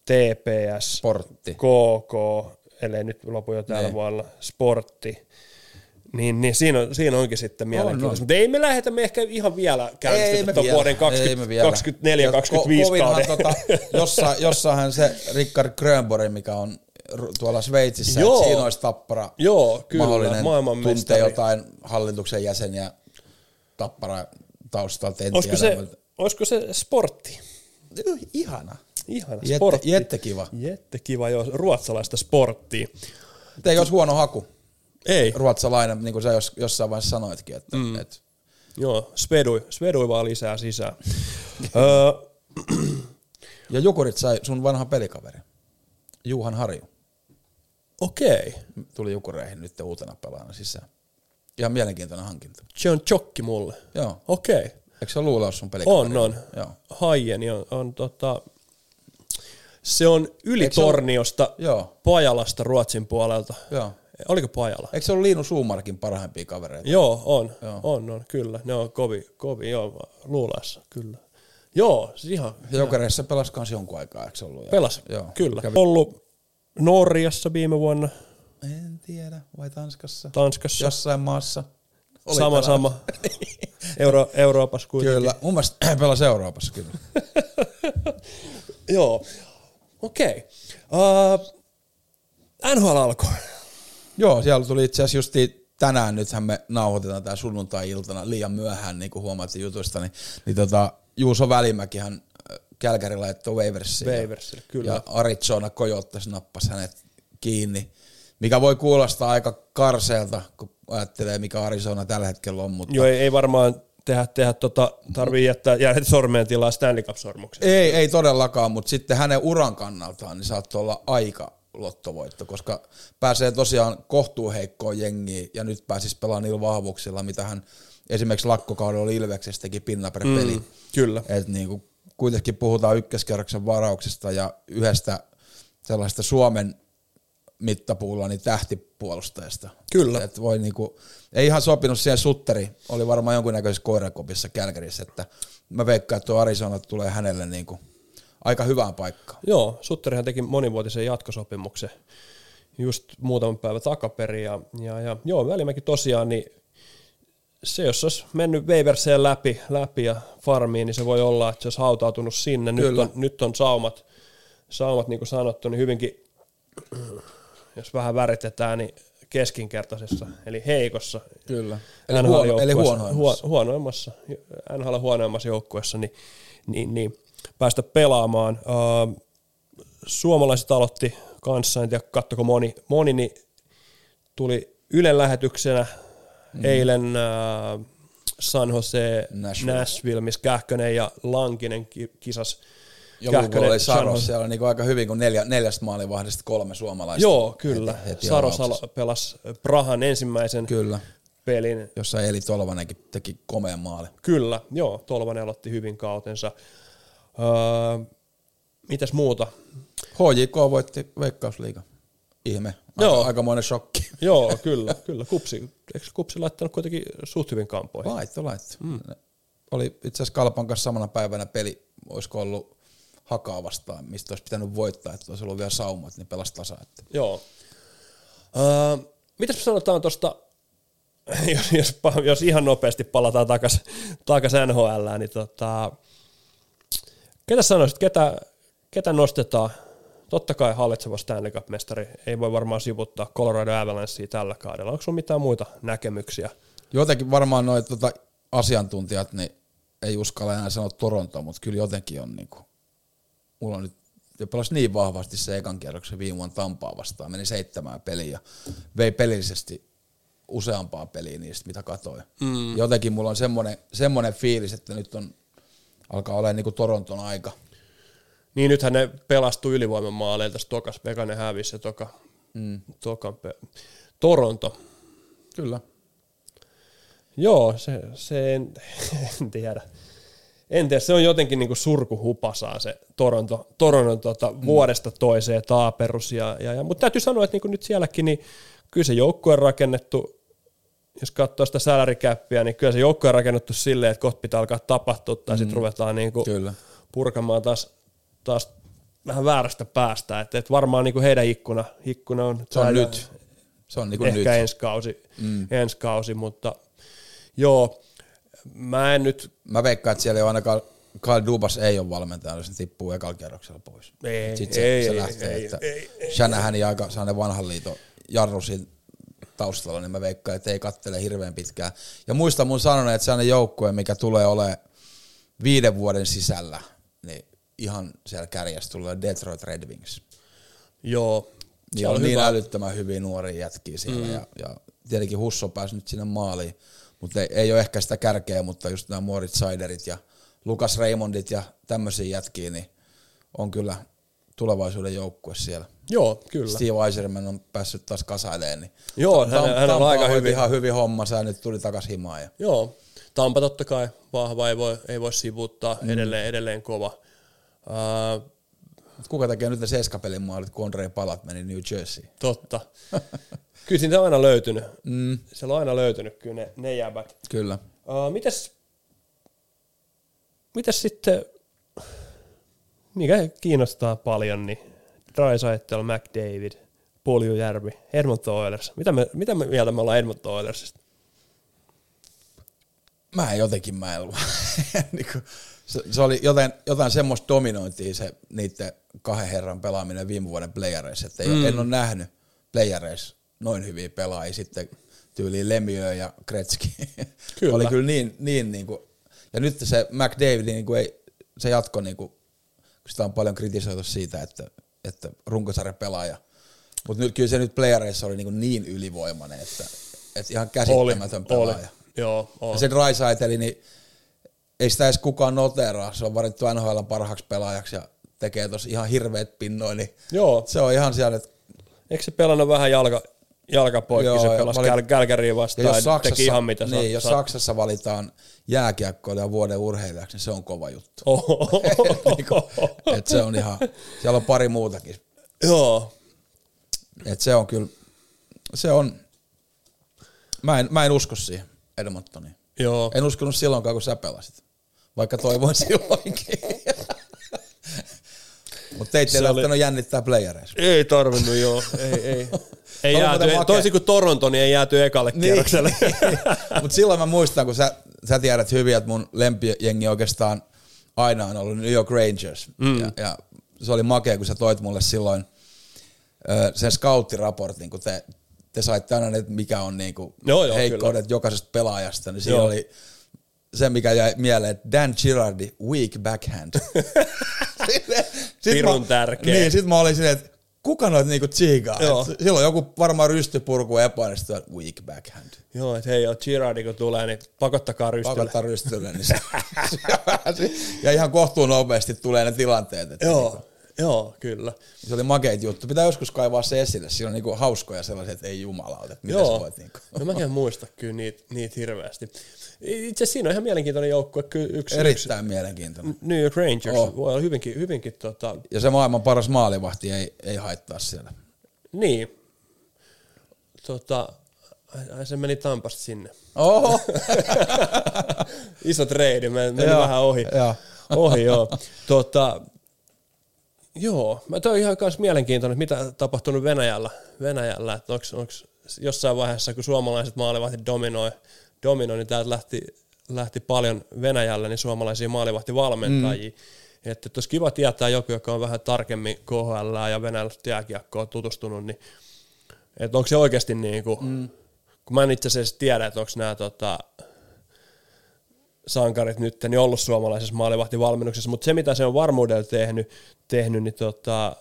TPS, Sportti. KK, ellei nyt lopu jo tällä Niin. vuonna, Sportti, niin, niin siinä, on, siinä onkin sitten mielenkiintoista. on. Mutta ei me lähetä me ehkä ihan vielä käynnistetä tuon vuoden 20, 24-25 kauden. Tota, jossain, jossainhan se Rickard Grönborg, mikä on tuolla Sveitsissä, Joo. että siinä olisi tappara Joo, kyllä, mahdollinen tuntee jotain hallituksen jäseniä tappara taustalta. En Olisiko tiedä, se, mutta- olisiko se sportti? Ihana. Ihana Jette, sportti. jette kiva. Jette kiva, joo, ruotsalaista sporttia. Ei olisi huono haku. Ei, Ruotsalainen, niin kuin sä jos, jossain vaiheessa sanoitkin, että mm. et, joo, svedui, svedui vaan lisää sisään. öö, ja Jukurit sai sun vanha pelikaveri, Juhan Harju, Okei, tuli Jukureihin nyt uutena pelaajana sisään. Ihan mielenkiintoinen hankinta. se on chokki mulle. Joo. Okei, Eikö se ole luulaus sun pelikaveri? on, on. Joo. Haieni on, on tota, se on yli Eikö se ole- Torniosta, Joo. Pajalasta Ruotsin puolelta. Joo. Oliko Pajala? Eikö se ole Liinu Suumarkin parhaimpia kavereita? Joo, on, Joo. on, on, kyllä. Ne on kovi, kovi joo, luulassa, kyllä. Joo, siis ihan Jokereissa pelasi kans jonkun aikaa, eikö se ollut? Ja- pelas, Joo. kyllä. Kävi- Ollut Norjassa viime vuonna, En tiedä, vai Tanskassa? Tanskassa, Jossain maassa. Oli sama pelannut. sama. Euro, Euroopassa kuitenkin. Kyllä, mun mielestä pelasi Euroopassa kyllä. Joo, okei. Okay. Uh, NHL alkoi. Joo, siellä tuli itse asiassa justi tänään, nythän me nauhoitetaan tää sunnuntai-iltana liian myöhään, niin kuin huomattiin jutuista, niin, niin tota, Juuso Välimäkihän äh, Kälkäri laittoi Waversiin. Waversille, kyllä. Ja Arizona Coyotes nappasi hänet kiinni, mikä voi kuulostaa aika karseelta, kun ajattelee, mikä Arizona tällä hetkellä on, mutta Joo, ei, ei varmaan tehdä, tehdä tota, tarvii jättää jäädä sormeen tilaa Stanley Cup-sormuksen. Ei, ei todellakaan, mutta sitten hänen uran kannaltaan niin saattoi olla aika lottovoitto, koska pääsee tosiaan kohtuuheikkoon jengiin ja nyt pääsisi pelaamaan niillä vahvuuksilla, mitä hän esimerkiksi lakkokaudella Ilveksessä teki pinna per peli. Mm, kyllä. Et niinku, kuitenkin puhutaan ykköskerroksen varauksesta ja yhdestä sellaista Suomen mittapuulla niin tähtipuolustajasta. Kyllä. Et voi niinku, ei ihan sopinut siihen sutteri, oli varmaan jonkunnäköisessä koirakopissa Kälkärissä, että mä veikkaan, että tuo Arizona tulee hänelle niinku aika hyvään paikkaan. Joo, Sutterihan teki monivuotisen jatkosopimuksen just muutaman päivän takaperin. Ja, ja, ja joo, Välimäki tosiaan, niin se jos olisi mennyt Waversien läpi, läpi ja farmiin, niin se voi olla, että se olisi hautautunut sinne. Nyt on, nyt on saumat, saumat, niin kuin sanottu, niin hyvinkin, jos vähän väritetään, niin keskinkertaisessa, eli heikossa. Kyllä. Eli, huono, eli huonoimmassa. Huo, huonoimmassa, NHL huonoimmassa joukkueessa, niin, niin, niin päästä pelaamaan. Uh, suomalaiset aloitti kanssa, en tiedä kattoko moni, moni niin tuli Ylen lähetyksenä mm. eilen uh, San Jose Nashville. Nashville. Missä Kähkönen ja Lankinen ki- kisas. Ja luvulla oli Saros Jose- siellä niinku aika hyvin, kun neljä, neljästä maalivahdista kolme suomalaista. Joo, kyllä. Heti, heti Saros alo- pelasi Prahan ensimmäisen Kyllä, pelin. jossa Eli Tolvanenkin teki komean maali. Kyllä, joo, Tolvanen aloitti hyvin kautensa. Öö, mitäs muuta? HJK voitti Veikkausliiga. Ihme. Joo. Aika, aikamoinen shokki. Joo, kyllä, kyllä. Kupsi, eikö Kupsi laittanut kuitenkin suht hyvin kampoihin? Laitto, laitto. Mm. Oli itse asiassa Kalpan kanssa samana päivänä peli, olisiko ollut hakaa vastaan, mistä olisi pitänyt voittaa, että olisi ollut vielä saumat, niin pelasi tasa. Että. Joo. Öö, mitäs me sanotaan tuosta, jos, jos, jos ihan nopeasti palataan takaisin takas NHL, niin tota, ketä sanoisit, ketä, ketä nostetaan? Totta kai hallitseva Stanley Cup-mestari ei voi varmaan sivuttaa Colorado Avalancea tällä kaudella. Onko sinulla mitään muita näkemyksiä? Jotenkin varmaan noin tota, asiantuntijat, niin ei uskalla enää sanoa Toronto, mutta kyllä jotenkin on niinku, mulla on nyt ja pelasi niin vahvasti se ekan kierroksen viime vuonna Tampaa vastaan, meni seitsemään peliä ja vei pelillisesti useampaa peliä niistä, mitä katoin. Mm. Jotenkin mulla on semmoinen, semmoinen fiilis, että nyt on, alkaa olla niin kuin Toronton aika. Niin nythän ne pelastui ylivoiman maaleilta, tokas Pekanen hävisi se toka, mm. tokan pe- Toronto. Kyllä. Joo, se, se en, en tiedä. En tiedä, se on jotenkin niinku surkuhupasaa se Toronto, Toronto tota, mm. vuodesta toiseen taaperus. Ja, ja, ja, mutta täytyy sanoa, että niinku nyt sielläkin, niin kyllä se joukkue on rakennettu, jos katsoo sitä salarikäppiä, niin kyllä se joukkue on rakennettu silleen, että kohta pitää alkaa tapahtua, tai mm. sitten ruvetaan niinku Kyllä. purkamaan taas, taas vähän väärästä päästä. Että et varmaan niinku heidän ikkuna, ikkuna on, Se on nyt. Se on niin kuin ehkä nyt. ensi kausi, mm. ensi kausi, mutta joo, mä en nyt, Mä veikkaan, että siellä ei ole ainakaan Kyle Dubas ei ole valmentaja, jos se tippuu ekalla kierroksella pois. Ei, Sitten se, ei, se ei, lähtee, ei, että ei, Shanahan ja aika sellainen vanhan liiton jarru siinä taustalla, niin mä veikkaan, että ei kattele hirveän pitkään. Ja muista mun sanoneen, että sellainen joukkue, mikä tulee olemaan viiden vuoden sisällä, niin ihan siellä kärjessä tulee Detroit Red Wings. joo, Niin se on, on niin hyvä. älyttömän hyviä nuoria jätkiä siellä mm. ja, ja tietenkin Husso pääsi nyt sinne maaliin, mutta ei, ei ole ehkä sitä kärkeä, mutta just nämä Moritz Seiderit ja Lukas Raymondit ja tämmöisiä jätkiä, niin on kyllä tulevaisuuden joukkue siellä. Joo, kyllä. Steve Eiserman on päässyt taas kasailemaan, niin Joo, hän, hän on aika hyvin. ihan hyvin hommansa ja nyt tuli takaisin himaan. Ja Joo, Tampa totta kai vahva, ei voi, ei voi sivuuttaa, mm. edelleen, edelleen kova. Uh, Mut kuka tekee nyt ne seiskapelin maalit, kun Andrei Palat meni New Jersey? totta. kyllä siitä on aina löytynyt. Mm. Siellä on aina löytynyt kyllä ne, ne jäbät. Kyllä. Uh, mitäs, mitäs sitten, mikä kiinnostaa paljon, niin Drysaitel, McDavid, Puljujärvi, Edmonton Oilers. Mitä me, mitä me mieltä me ollaan Edmonton Oilersista? Mä en jotenkin mä en niin kuin, se, se, oli jotain, jotain semmoista dominointia se niiden kahden herran pelaaminen viime vuoden playareissa, että mm. en ole nähnyt playareissa noin hyviä pelaajia sitten tyyliin Lemieux ja Gretzky. Kyllä. oli kyllä niin, niin, niin kuin, ja nyt se McDavid, niin kuin ei, se jatko, niin kuin, sitä on paljon kritisoitu siitä, että, että runkosarjan pelaaja, mutta nyt kyllä se nyt playareissa oli niin, kuin niin ylivoimainen, että, että ihan käsittämätön pelaaja. Oli. Joo, Ja on. se Drysaiteli, niin ei sitä edes kukaan noteraa. Se on varittu NHL parhaaksi pelaajaksi ja tekee tuossa ihan hirveät pinnoja, niin Joo, se on ihan siellä, että eikö se pelannut vähän jalka, jalkapoikki, Joo, se pelasi Käl- Kälkäriin ja vastaan jos ja Saksassa, teki ihan mitä niin, jos sa- Saksassa valitaan jääkiekkoilija vuoden urheilijaksi, niin se on kova juttu. Oho. Et se on ihan, siellä on pari muutakin. Joo, Et se on kyllä, se on, mä en, mä en usko siihen Edmontoniin. joo. En uskonut silloinkaan, kun sä pelasit. Vaikka toivoin silloinkin. Mutta teitä ei Se oli- lähtenyt jännittää playereissa. Ei tarvinnut, joo. Ei, ei. Ei jääty, toisin kuin Toronto, niin ei jääty ekalle kierrokselle. Mutta silloin mä muistan, kun sä, sä tiedät hyvin, että mun lempijengi oikeastaan aina on ollut New York Rangers. Mm. Ja, ja se oli makea, kun sä toit mulle silloin ö, sen scouttiraportin, kun te, te saitte aina, että mikä on niinku Joo, joo, heikkoudet jokaisesta pelaajasta, niin siinä Joo. oli se, mikä jäi mieleen, että Dan Girardi, weak backhand. Sitten- sit Pirun mä- tärkeä. Niin, sit mä olin silleen, että kuka noit niinku tsiigaa? Silloin joku varmaan rystypurku epäonnistuu, että weak backhand. joo, että hei, joo, Girardi kun tulee, niin pakottakaa rystylle. Pakottaa rystylle, niin se, ja ihan kohtuun nopeasti tulee ne tilanteet. Että niinku, Joo, joo, kyllä. se oli makeit juttu. Pitää joskus kaivaa se esille. Siinä on niinku hauskoja sellaisia, että ei jumalauta, että Joo, sä voit niinku. no mä en muista kyllä niitä, niitä hirveästi. Itse asiassa siinä on ihan mielenkiintoinen joukkue, yksi, yksi Erittäin mielenkiintoinen. New York Rangers Oh. voi olla hyvinkin, hyvinkin tota, Ja se maailman paras maalivahti ei, ei haittaa siellä. niin, tota, se meni Tampasta sinne. Oho! Iso treidi, meni, Joo, vähän ohi. joo. ohi, joo. Tota, joo, mä toi ihan kans mielenkiintoinen, mitä tapahtunut Venäjällä, Venäjällä että onks jossain vaiheessa, kun suomalaiset maalivahtit dominoi, dominoi niin täältä lähti, lähti paljon Venäjällä niin suomalaisia maalivahtivalmentajia. Mm. Että olisi kiva tietää joku, joka on vähän tarkemmin KHL ja venäläistä jääkiekkoa tutustunut, niin että onko se oikeasti niin kuin, mm. kun mä en itse asiassa tiedä, että onko nämä tota, sankarit nyt niin ollut suomalaisessa maalivahtivalmennuksessa, mutta se mitä se on varmuudella tehnyt, tehnyt niin tota,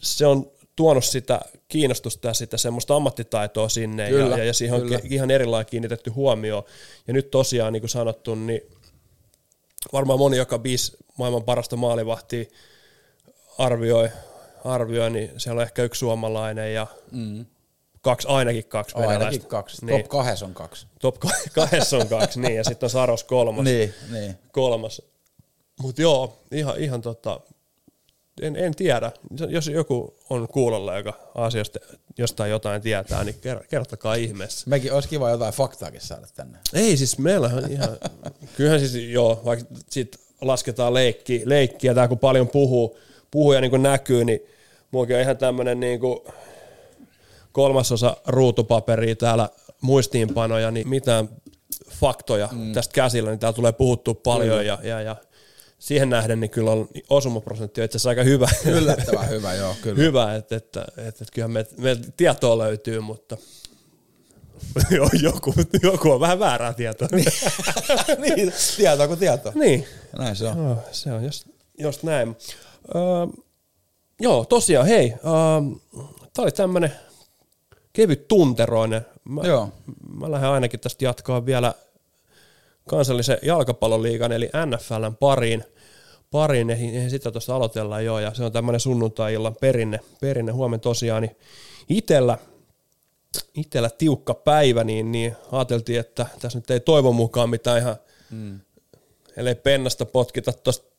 se on tuonut sitä kiinnostusta ja sitä semmoista ammattitaitoa sinne Kyllä, ja, ja siihen kyllä. on ihan erilainen kiinnitetty huomioon. Ja nyt tosiaan, niin kuin sanottu, niin varmaan moni, joka biis maailman parasta maalivahtia arvioi, arvioi, niin siellä on ehkä yksi suomalainen ja mm. kaksi, ainakin kaksi Ainakin venäläistä. kaksi. Niin. Top kahdessa on kaksi. Top ka- kahdessa on kaksi, niin, ja sitten on Saros kolmas. Niin, niin. kolmas. Mutta joo, ihan, ihan tota, en, en tiedä. Jos joku on kuulolla, joka asiasta jostain jotain tietää, niin ker- kertokaa ihmeessä. Mekin olisi kiva jotain faktaakin saada tänne. Ei siis, meillä on ihan, kyllähän siis joo, vaikka sit lasketaan leikki, leikkiä, tää kun paljon puhuu, puhuu ja niin kuin näkyy, niin muakin on ihan tämmönen niin kuin kolmasosa ruutupaperia täällä muistiinpanoja, niin mitään faktoja mm. tästä käsillä, niin täällä tulee puhuttua paljon ja, ja, ja siihen nähden niin kyllä on osumaprosentti on itse asiassa aika hyvä. Yllättävän hyvä, joo, kyllä. hyvä, että, että, että, että kyllähän meiltä meiltä tietoa löytyy, mutta Joo, joku, joku on vähän väärää tietoa. niin, tietoa kuin tietoa. niin. Näin se on. Joo, se on just, just näin. Öö, joo, tosiaan, hei, öö, tää oli tämmönen kevyt tunteroinen. Mä, Joo. mä lähden ainakin tästä jatkaa vielä kansallisen jalkapalloliigan eli NFLn pariin. pariin eihän, eihän sitä tuosta aloitellaan jo, ja se on tämmöinen sunnuntai-illan perinne, perinne huomenna tosiaan, niin itellä, itellä tiukka päivä, niin, niin ajateltiin, että tässä nyt ei toivon mukaan mitään ihan, mm. ellei pennasta potkita tuosta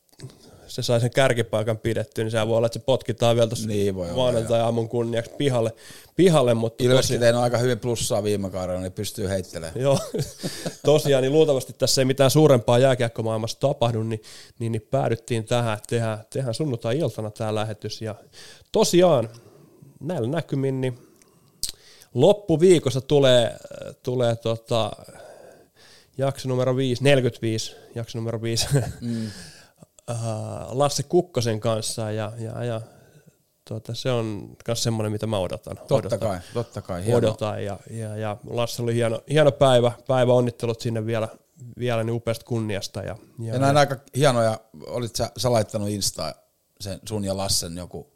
se sai sen kärkipaikan pidettyä, niin se voi olla, että se potkitaan vielä tuossa Niin maanantai-aamun kunniaksi pihalle, pihalle mutta Ilmeisesti tehnyt aika hyvin plussaa viime kaudella, niin pystyy heittelemään. Joo, tosiaan, niin luultavasti tässä ei mitään suurempaa jääkiekkomaailmassa tapahdu, niin, niin, niin päädyttiin tähän, että tehdään, tehdään sunnuntai-iltana tämä lähetys. Ja tosiaan, näillä näkymin, niin loppuviikossa tulee, tulee tota, jakso numero 5, 45, jakso numero 5, mm. Lasse Kukkosen kanssa, ja, ja, ja tota, se on myös semmoinen, mitä mä odotan. Totta odotan kai, totta kai. Hienoa. odotan. Ja, ja, ja Lasse oli hieno, hieno päivä, päivä onnittelut sinne vielä, vielä niin upeasta kunniasta. Ja, ja, Ja näin aika hienoja, olit sä, sä laittanut Insta sen sun ja Lassen joku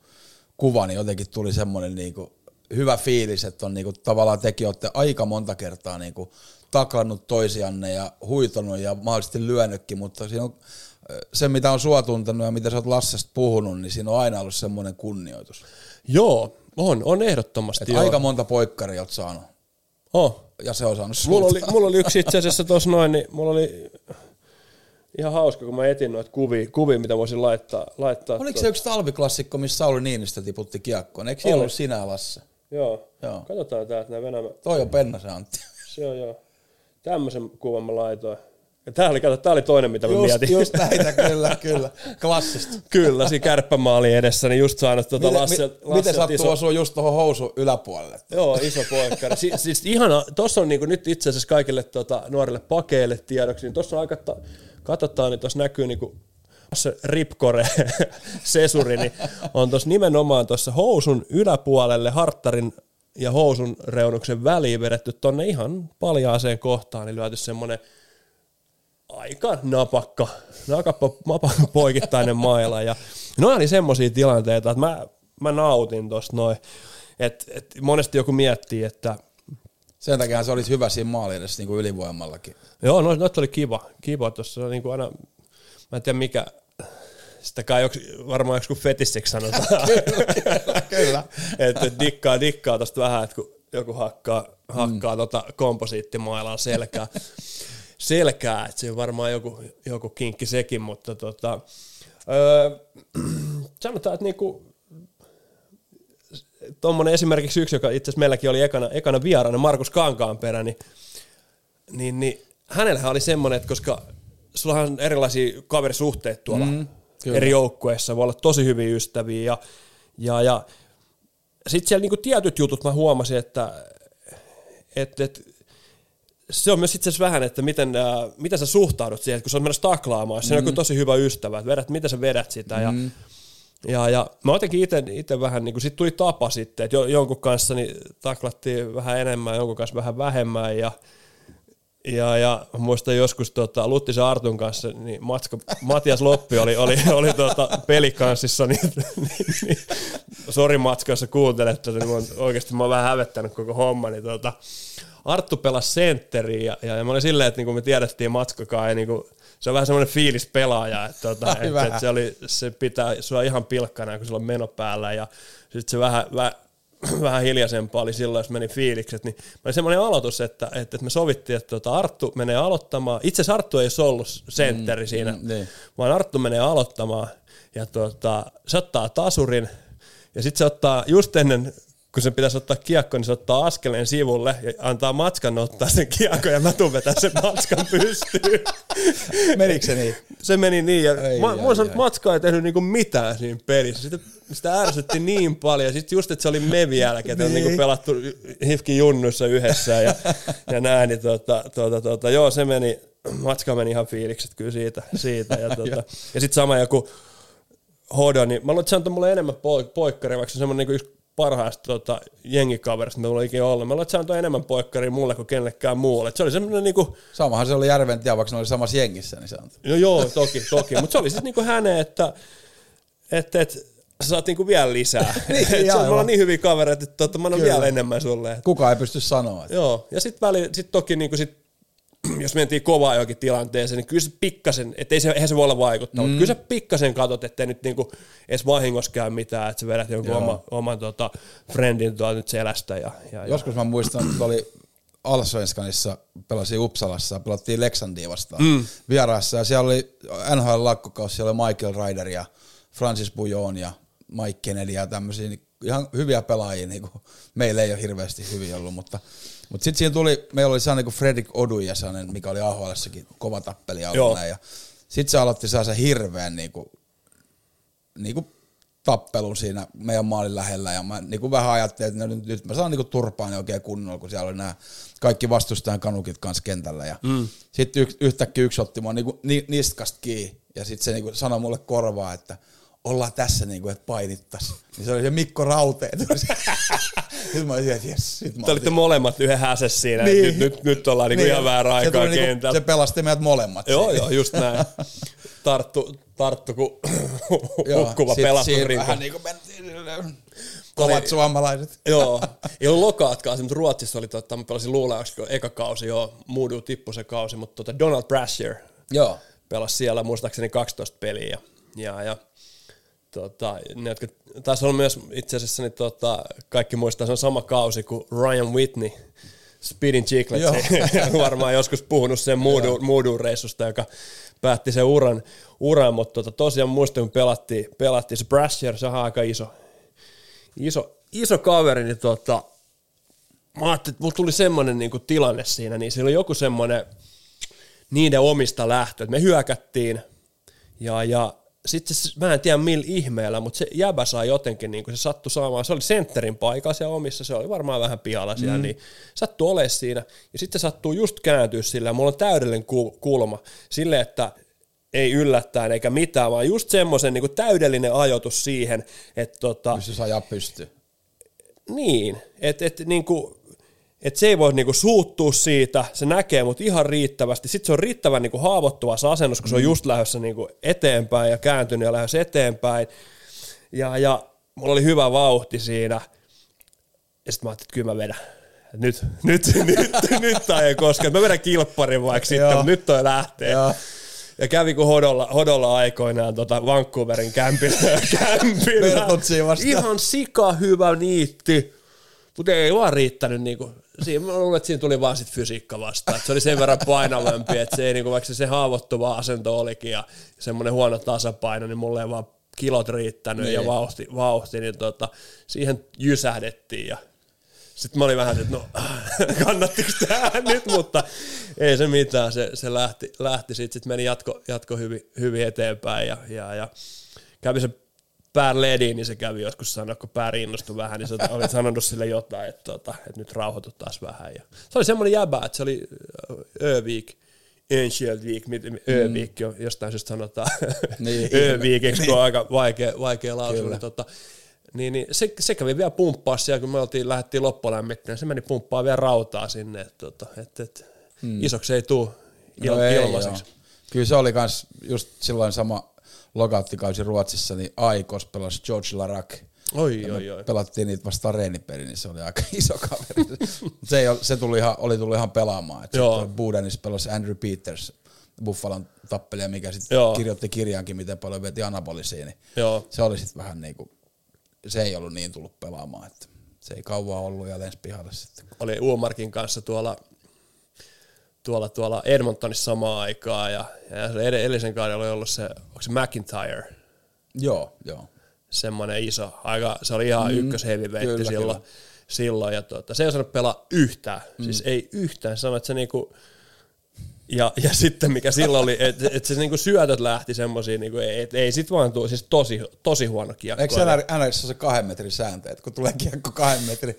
kuva, niin jotenkin tuli semmoinen niinku hyvä fiilis, että on niinku tavallaan tekin olette aika monta kertaa niinku taklannut toisianne ja huitonut ja mahdollisesti lyönytkin, mutta siinä on se, mitä on sua tuntenut ja mitä sä oot Lassesta puhunut, niin siinä on aina ollut semmoinen kunnioitus. Joo, on, on ehdottomasti. Et joo. aika monta poikkaria oot saanut, Oh. ja se on saanut Mulla oli, mulla oli yksi itse asiassa tuossa noin, niin mulla oli ihan hauska, kun mä etin noita kuvia, kuvia mitä voisin laittaa. laittaa Oliko tuota- se yksi talviklassikko, missä Sauli Niinistö tiputti kiekkoon? Eikö siinä Oli. ollut sinä Lasse? Joo. Joo. Katsotaan täältä nämä Venäjä. Toi on Pennasen Antti. Se on joo. Tämmöisen kuvan mä laitoin. Tää oli, kato, tää oli toinen, mitä mä Just, mietin. just näitä, kyllä, kyllä. Klassista. Kyllä, siinä kärppämaali edessä, niin just saanut tuota Miten, Lasse, mi, miten sattuu iso, osua just tuohon housun yläpuolelle? Joo, iso poikkari. Si, siis ihana, tossa on niinku nyt itse asiassa kaikille tota, nuorille pakeille tiedoksi, niin tossa on aika, ta, katsotaan, niin tuossa näkyy niinku se ripkore sesuri, niin on tuossa nimenomaan tuossa housun yläpuolelle harttarin ja housun reunuksen väliin vedetty tonne ihan paljaaseen kohtaan, niin lyöty semmonen aika napakka, nakappa, napakka poikittainen maila. Ja no oli semmoisia tilanteita, että mä, mä nautin tosta noin. Et, et monesti joku miettii, että Sen takia se olisi hyvä siinä maali edessä niin kuin ylivoimallakin. joo, no, no oli kiva, kiva tuossa niin kuin aina, mä en tiedä mikä, sitä kai joks, varmaan joku fetissiksi sanotaan. Kyllä. että et dikkaa, dikkaa tosta vähän, että kun joku hakkaa, hakkaa mm. tota komposiittimailaa selkää, selkää että se on varmaan joku, joku kinkki sekin, mutta tota, öö, sanotaan, että niinku, tuommoinen esimerkiksi yksi, joka itse asiassa meilläkin oli ekana, ekana vieraana, Markus Kankaanperä, niin, niin, niin hänellähän oli semmoinen, että koska sullahan on erilaisia kaverisuhteita tuolla mm, kyllä. eri joukkueissa, voi olla tosi hyviä ystäviä ja, ja, ja sitten siellä niinku tietyt jutut mä huomasin, että et, et, se on myös itse asiassa vähän, että miten, äh, miten sä suhtaudut siihen, että kun sä oot menossa taklaamaan, mm. se on joku tosi hyvä ystävä, että vedät, miten sä vedät sitä ja Mm. ja, ja mä jotenkin itse vähän, niin kuin sit tuli tapa sitten, että jo, jonkun kanssa niin taklattiin vähän enemmän, jonkun kanssa vähän vähemmän ja, Ja, ja muistan joskus tota, Luttisen Artun kanssa, niin Matska, Matias Loppi oli, oli, oli tota, pelikanssissa, niin, niin, niin sori Matska, jos sä kuuntelet tätä, niin mä oon, oikeasti mä oon vähän hävettänyt koko homma, niin tota, Arttu pelasi sentteriä ja, ja, ja mä olin silleen, että niin kuin me tiedettiin Matskakaan, ja niin kuin, se on vähän semmoinen fiilis pelaaja, että, Ai että, että se, oli, se pitää sua ihan pilkkana, kun sulla on meno päällä ja sitten se vähän, vähän, vähän hiljaisempaa oli silloin, jos meni fiilikset, niin oli semmoinen aloitus, että, että, että me sovittiin, että tota Arttu menee aloittamaan. Itse asiassa Arttu ei ollut sentteri mm, siinä, mm, niin. vaan Arttu menee aloittamaan ja tota, se ottaa tasurin ja sitten se ottaa just ennen kun sen pitäisi ottaa kiekko, niin se ottaa askeleen sivulle ja antaa matskan ottaa sen kiekko ja mä tuun vetää sen matskan pystyyn. Menikö se niin? Se meni niin, ja Ei, mä, mä sanoin, että Matska ei tehnyt niinku mitään siinä pelissä. Sitä, sitä ärsytti niin paljon, ja sitten just, että se oli Mevi jälkeen, että on Niin. niinku pelattu Hifkin junnuissa yhdessä ja, ja näin, niin tota, tota, tota, joo, se meni, Matska meni ihan fiilikset kyllä siitä. siitä ja tota, ja sitten sama joku Hodo, niin mä luulen, että se antoi mulle enemmän poik- poikkaria, vaikka se on semmoinen niin yksi parhaista tota, jengikaverista, mitä mulla on ikinä ollut. Mä luulen, että se antoi enemmän poikkaria mulle kuin kenellekään muulle. Et se oli semmoinen niinku, Samahan se oli Järventie, vaikka ne oli samassa jengissä, niin se on. No joo, toki, toki. Mutta se oli siis niinku hänen, että, että, että sä saat niinku vielä lisää. Niin, Et se, on- me ollaan niin hyviä kavereita, että totta, mä annan Kyllä. vielä enemmän sulle. Et, Kukaan ei pysty sanoa. Että. joo, ja sitten väli, sit toki niinku sit, jos mentiin kovaa johonkin tilanteeseen, niin kyllä se pikkasen, ettei se, eihän se voi olla vaikuttaa, mm. mutta kyllä sä pikkasen katot, ettei nyt niinku edes vahingossa käy mitään, että sä vedät jonkun Joo. oma, oman tota, friendin tuolta nyt selästä. Ja, ja, ja. Joskus mä muistan, että oli Allsvenskanissa, pelasin Uppsalassa, pelattiin Leksandia vastaan mm. vieraassa, ja siellä oli NHL-lakkokausi, siellä oli Michael Ryder ja Francis Bujon ja Mike Kennedy ja tämmöisiä niin ihan hyviä pelaajia, niin kuin, meillä ei ole hirveästi hyviä ollut, mutta, mutta sitten siinä tuli, meillä oli sellainen kuin Fredrik Odu ja sellainen, mikä oli AHLssakin kova tappeli alla, ja sitten se aloitti sellaisen hirveän niin kuin, niinku tappelun siinä meidän maalin lähellä ja mä niinku vähän ajattelin, että no nyt, nyt mä saan niinku turpaan oikein kunnolla, kun siellä oli nämä kaikki vastustajan kanukit kanssa kentällä ja mm. sitten yh, yhtäkkiä yksi otti mua niinku ni, niskasta kiinni ja sitten se niinku sanoi mulle korvaa, että ollaan tässä niinku, että painittas. Niin se oli se Mikko Rauteet. Sitten mä olisin, että jes. Sit mä Te olitte molemmat yhden häses siinä, niin. Niin. nyt, nyt, nyt ollaan niinku Niin, ihan väärä se aikaa tuli niinku- kentällä. Se pelasti meidät molemmat. Joo, siinä. joo, just näin. Tarttu, tarttu kun hukkuva siinä rinta. Vähän niinku mentiin kovat suomalaiset. Joo, ei ollut lokaatkaan, mutta Ruotsissa oli, tota, mä pelasin luulaaksi, eka kausi, joo, Moodu tippui se kausi, mutta tota Donald Brashear Joo. pelasi siellä muistaakseni 12 peliä. Ja, ja, ja tota, ne, jotka, taisi olla myös itse asiassa, niin tota, kaikki muistaa, se on sama kausi kuin Ryan Whitney, Speedin Chicklets, varmaan joskus puhunut sen Moodu, Moodu reissusta, joka päätti sen uran, uran mutta tota, tosiaan muistan, kun pelattiin, pelattiin se Brashear, se on aika iso, iso, iso kaveri, niin tota, mä ajattelin, että mulla tuli semmoinen niin tilanne siinä, niin siellä oli joku semmoinen niiden omista lähtö, että me hyökättiin ja, ja sitten mä en tiedä millä ihmeellä, mutta se jäbä sai jotenkin, niin kuin se sattui saamaan, se oli sentterin paikalla siellä omissa, se oli varmaan vähän pihalla siellä, mm. niin sattui olemaan siinä, ja sitten sattuu just kääntyä sillä, mulla on täydellinen ku- kulma, sille, että ei yllättäen eikä mitään, vaan just semmoisen niin täydellinen ajoitus siihen, että tota, Pysty ajaa pystyyn. niin, että et, niinku, et se ei voi niinku suuttua siitä, se näkee mut ihan riittävästi. Sitten se on riittävän niinku haavoittuvassa asennossa, kun se on just lähdössä niinku eteenpäin ja kääntynyt ja lähdössä eteenpäin. Ja, ja mulla oli hyvä vauhti siinä. Ja sitten mä ajattelin, että kyllä mä vedän. Nyt, nyt, nyt, nyt tää ei koske. Mä vedän kilpparin vaikka sitten, mutta nyt toi lähtee. Joo. Ja kävi kun hodolla, hodolla aikoinaan tota Vancouverin kämpillä. kämpillä. Ihan sika hyvä niitti, mutta ei vaan riittänyt. Niinku, siinä, mä luulen, että siinä tuli vaan sit fysiikka vastaan. Et se oli sen verran painavampi, että se ei, niinku, vaikka se, se haavoittuva asento olikin ja semmoinen huono tasapaino, niin mulle ei vaan kilot riittänyt Niin. ja vauhti, vauhti niin tota, siihen jysähdettiin ja sitten mä olin vähän, että no kannattiko tämä nyt, mutta ei se mitään, se, se lähti, lähti sitten, sit meni jatko, jatko hyvin, hyvin eteenpäin ja, ja, ja kävi se pää lediin, niin se kävi joskus sanoa, kun pää innostui vähän, niin se oli sanonut sille jotain, että, tota, että nyt rauhoitu taas vähän. Ja se oli semmoinen jäbä, että se oli Övik, Ancient Week, miten Övik on jostain syystä sanotaan Niin, Övikiksi, kun on aika vaikea, vaikea lausua. Niin Tota, niin, niin se, se, kävi vielä pumppaa siellä, kun me oltiin, lähdettiin loppulämmittämään, se meni pumppaa vielä rautaa sinne. Et, tota, et, et, mm. isoksi ei tule il- No ei, ilmaiseksi. joo. Kyllä se oli kans just silloin sama lokauttikausi Ruotsissa, niin Aikos pelasi George Larac. Oi, Ja oi, oi. Pelattiin niitä vastaan reenipeli, niin se oli aika iso kaveri. Se, ei, se tuli ihan, oli tullut ihan pelaamaan. Budenissa pelasi Andrew Peters, Buffalon tappelija, mikä sitten kirjoitti kirjaankin, miten paljon veti anabolisiin. Niin Joo. se oli sitten vähän niinku, se ei ollut niin tullut pelaamaan, että se ei kauan ollut ja lensi pihalle sitten. oli Uomarkin kanssa tuolla, tuolla, tuolla Edmontonissa samaan aikaan ja, ja se ed- edellisen kaudella oli ollut se, onko se McIntyre, Joo, joo. semmoinen iso, aika, se oli ihan mm, ykkös heavyweight kyllä, silloin, kyllä. silloin ja tuota, se ei osannut pelaa yhtään, mm. siis ei yhtään, se sanoi, että se niinku, ja, ja sitten mikä silloin oli, että et se niinku syötöt lähti semmoisiin, niinku, että ei sit vaan tuu, siis tosi, tosi huono kiekko. Eikö NRS ole se kahden metrin sääntö, että kun tulee kiekko kahden metrin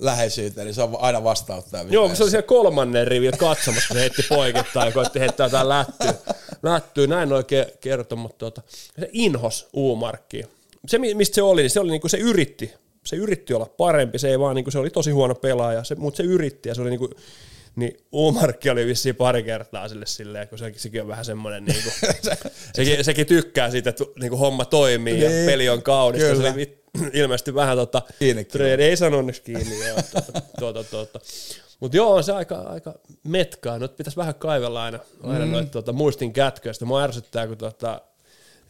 läheisyyteen, niin se on aina vastauttaa. Joo, kun se oli siellä kolmannen rivillä katsomassa, kun se heitti poikittain ja koitti heittää jotain lättyä. lättyä. Näin oikein kertoi, mutta tuota, se inhos U-markkiin. Se, mi- mistä se oli, niin se oli niinku, se yritti. Se yritti olla parempi, se ei vaan, niinku, se oli tosi huono pelaaja, se, mutta se yritti ja se oli niinku, niin U-markki oli vissiin pari kertaa sille silleen, kun se, sekin on vähän semmoinen, niinku, sekin, sekin tykkää siitä, että niinku, homma toimii ja Niin, peli on kaunista. Se oli ilmeisesti vähän tota, Kiinni trade, ei sano onneksi kiinni, joo, tuota, tuota, tuota. Mutta joo, on se aika, aika metkaa. Nyt pitäisi vähän kaivella aina, aina mm. noita tuota, muistin kätköistä. Mua ärsyttää, kun tuota,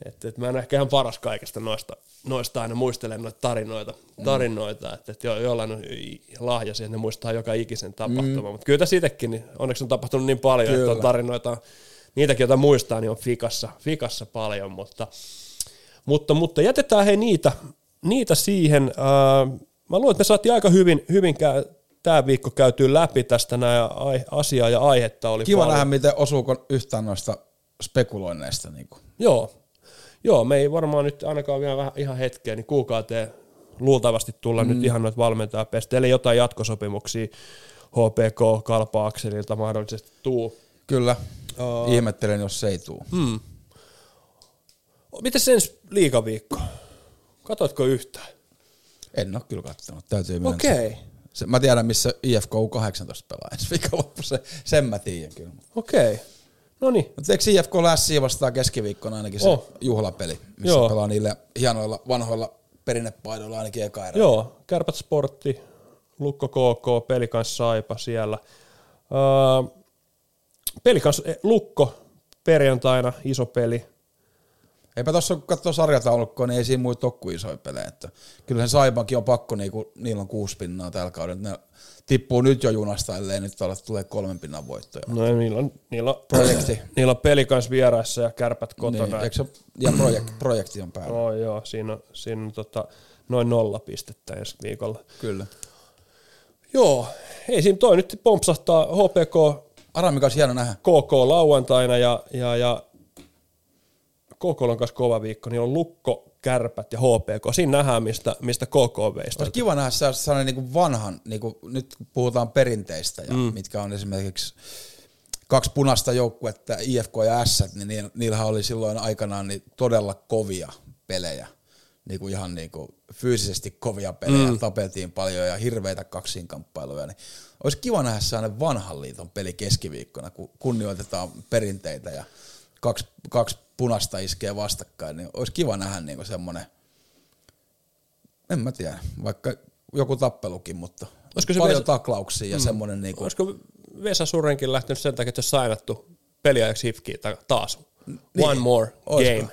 että et mä en ehkä ihan paras kaikesta noista, noista aina muistelen noita tarinoita, tarinoita että et jo, jollain on lahja siihen, että ne muistaa joka ikisen tapahtuman. Mm. Mutta kyllä tässä itsekin, niin onneksi on tapahtunut niin paljon, kyllä. että on tarinoita, niitäkin, joita muistaa, niin on fikassa, fikassa paljon, mutta, mutta, mutta jätetään hei niitä, niitä siihen. Ää, mä luulen, että me saatiin aika hyvin, hyvin käy, tämä viikko käytyy läpi tästä nämä asiaa ja aihetta oli Kiva paljon. nähdä, miten osuuko yhtään noista spekuloinneista. Niin kuin. Joo. Joo, me ei varmaan nyt ainakaan vielä vähän, ihan hetkeä, niin kuukauteen luultavasti tulla mm. nyt ihan noita valmentajaa pestä, eli jotain jatkosopimuksia HPK, Kalpa Akselilta mahdollisesti tuu. Kyllä. Uh. Ihmettelen, jos se ei tuu. Hmm. Miten sen liikaviikko? Katoitko yhtään? En ole kyllä katsonut, täytyy myöntää. Okei, okay. Se, mä tiedän, missä IFK U18 pelaa ensi viikonloppu, se, sen mä tiedän kyllä. okei. Okay. No niin, Mutta eikö IFK Lässiä vastaan keskiviikkona ainakin se Oh. juhlapeli, missä Joo. Joo. pelaa niille hienoilla vanhoilla perinnepaidoilla ainakin eka erä. Joo, Kärpät Sportti, Lukko KK, Pelikans Saipa siellä. Öö, Pelikans eh, Lukko perjantaina, iso peli. Eipä tuossa kun katsoo sarjataulukkoa, niin ei siinä muita ole kuin isoja pelejä. Että kyllähän Saipankin on pakko, niin kuin, niillä on kuusi pinnaa tällä kaudella. Ne tippuu nyt jo junasta, ellei nyt ole, tulee kolmen pinnan voittoja. No niillä on, niillä on, Projekti. niillä on Pelikans vieraissa ja Kärpät kotona. Niin, eikö se, ja projek, projekti on päällä. Oh, joo, siinä on, siinä on tota, noin nolla pistettä ensi viikolla. Kyllä. Joo, ei siinä toi nyt pompsahtaa HPK Arami kanssa hieno nähdä. KK lauantaina ja, ja, ja KK on kanssa kova viikko, niin on Lukko, Kärpät ja HPK. Siinä nähdään, mistä, mistä KK veistä. Olisi kiva nähdä se- sellainen niin vanhan, niin kuin nyt kun puhutaan perinteistä, ja mm. mitkä on esimerkiksi kaksi punaista joukkuetta, IFK ja S, niin niil- niillähän oli silloin aikanaan niin todella kovia pelejä. Niin kuin ihan niin kuin fyysisesti kovia pelejä, mm. tapeltiin paljon ja hirveitä kaksinkamppailuja. Niin olisi kiva nähdä sellainen vanhan liiton peli keskiviikkona, kun kunnioitetaan perinteitä ja kaksi, kaksi punasta iskee vastakkain, niin olisi kiva nähdä niin semmoinen en mä tiedä, vaikka joku tappelukin, mutta Olisiko se paljon Vesa- taklauksia ja mm. semmoinen niinku, Olisiko Vesa Surenkin lähtenyt sen takia, että se sainattu peliajaksi hifkiin ta- taas? One more Olisiko? game.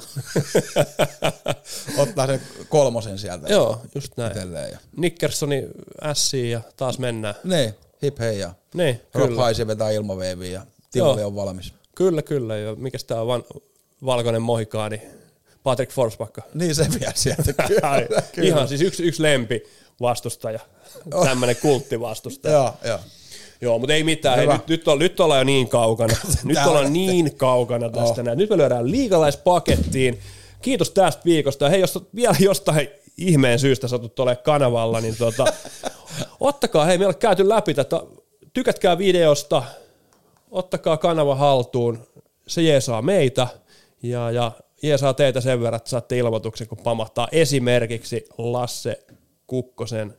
ottaa sen kolmosen sieltä Joo, just näin. itselleen. Ja. Nickersoni S ja taas mennään. Niin, hip hei ja Niin, Rob vetää ilmaveiviä ja Joo. on valmis. Kyllä, kyllä. Ja mikä tämä van, valkoinen mohikaani? Patrick Forsbacka. Niin se vielä sieltä. Ai, kyllä, kyllä. Ihan siis yksi, yksi lempi vastustaja. Tämmöinen kulttivastustaja. Joo, joo. Joo, mutta ei mitään. Hei, nyt, nyt, on, nyt ollaan jo niin kaukana. nyt ollaan on- niin kaukana tästä. näin. Nyt me lyödään liigalaispakettiin. Kiitos tästä viikosta. Hei, jos vielä jostain ihmeen syystä satut olemaan kanavalla, niin tota, ottakaa, hei, me ollaan käyty läpi tätä. Tykätkää videosta, ottakaa kanava haltuun. Se jeesaa meitä ja, ja jeesaa teitä sen verran, että saatte ilmoituksen, kun pamahtaa esimerkiksi Lasse Kukkosen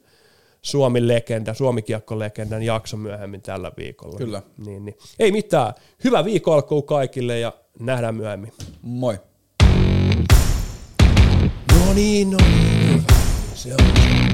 Suomi-legenda, Suomi-kiekko-legendan jakso myöhemmin tällä viikolla. Kyllä. Niin, niin. Ei mitään. Hyvä viikko alkuu kaikille ja nähdään myöhemmin. Moi. No niin, no niin. Se on.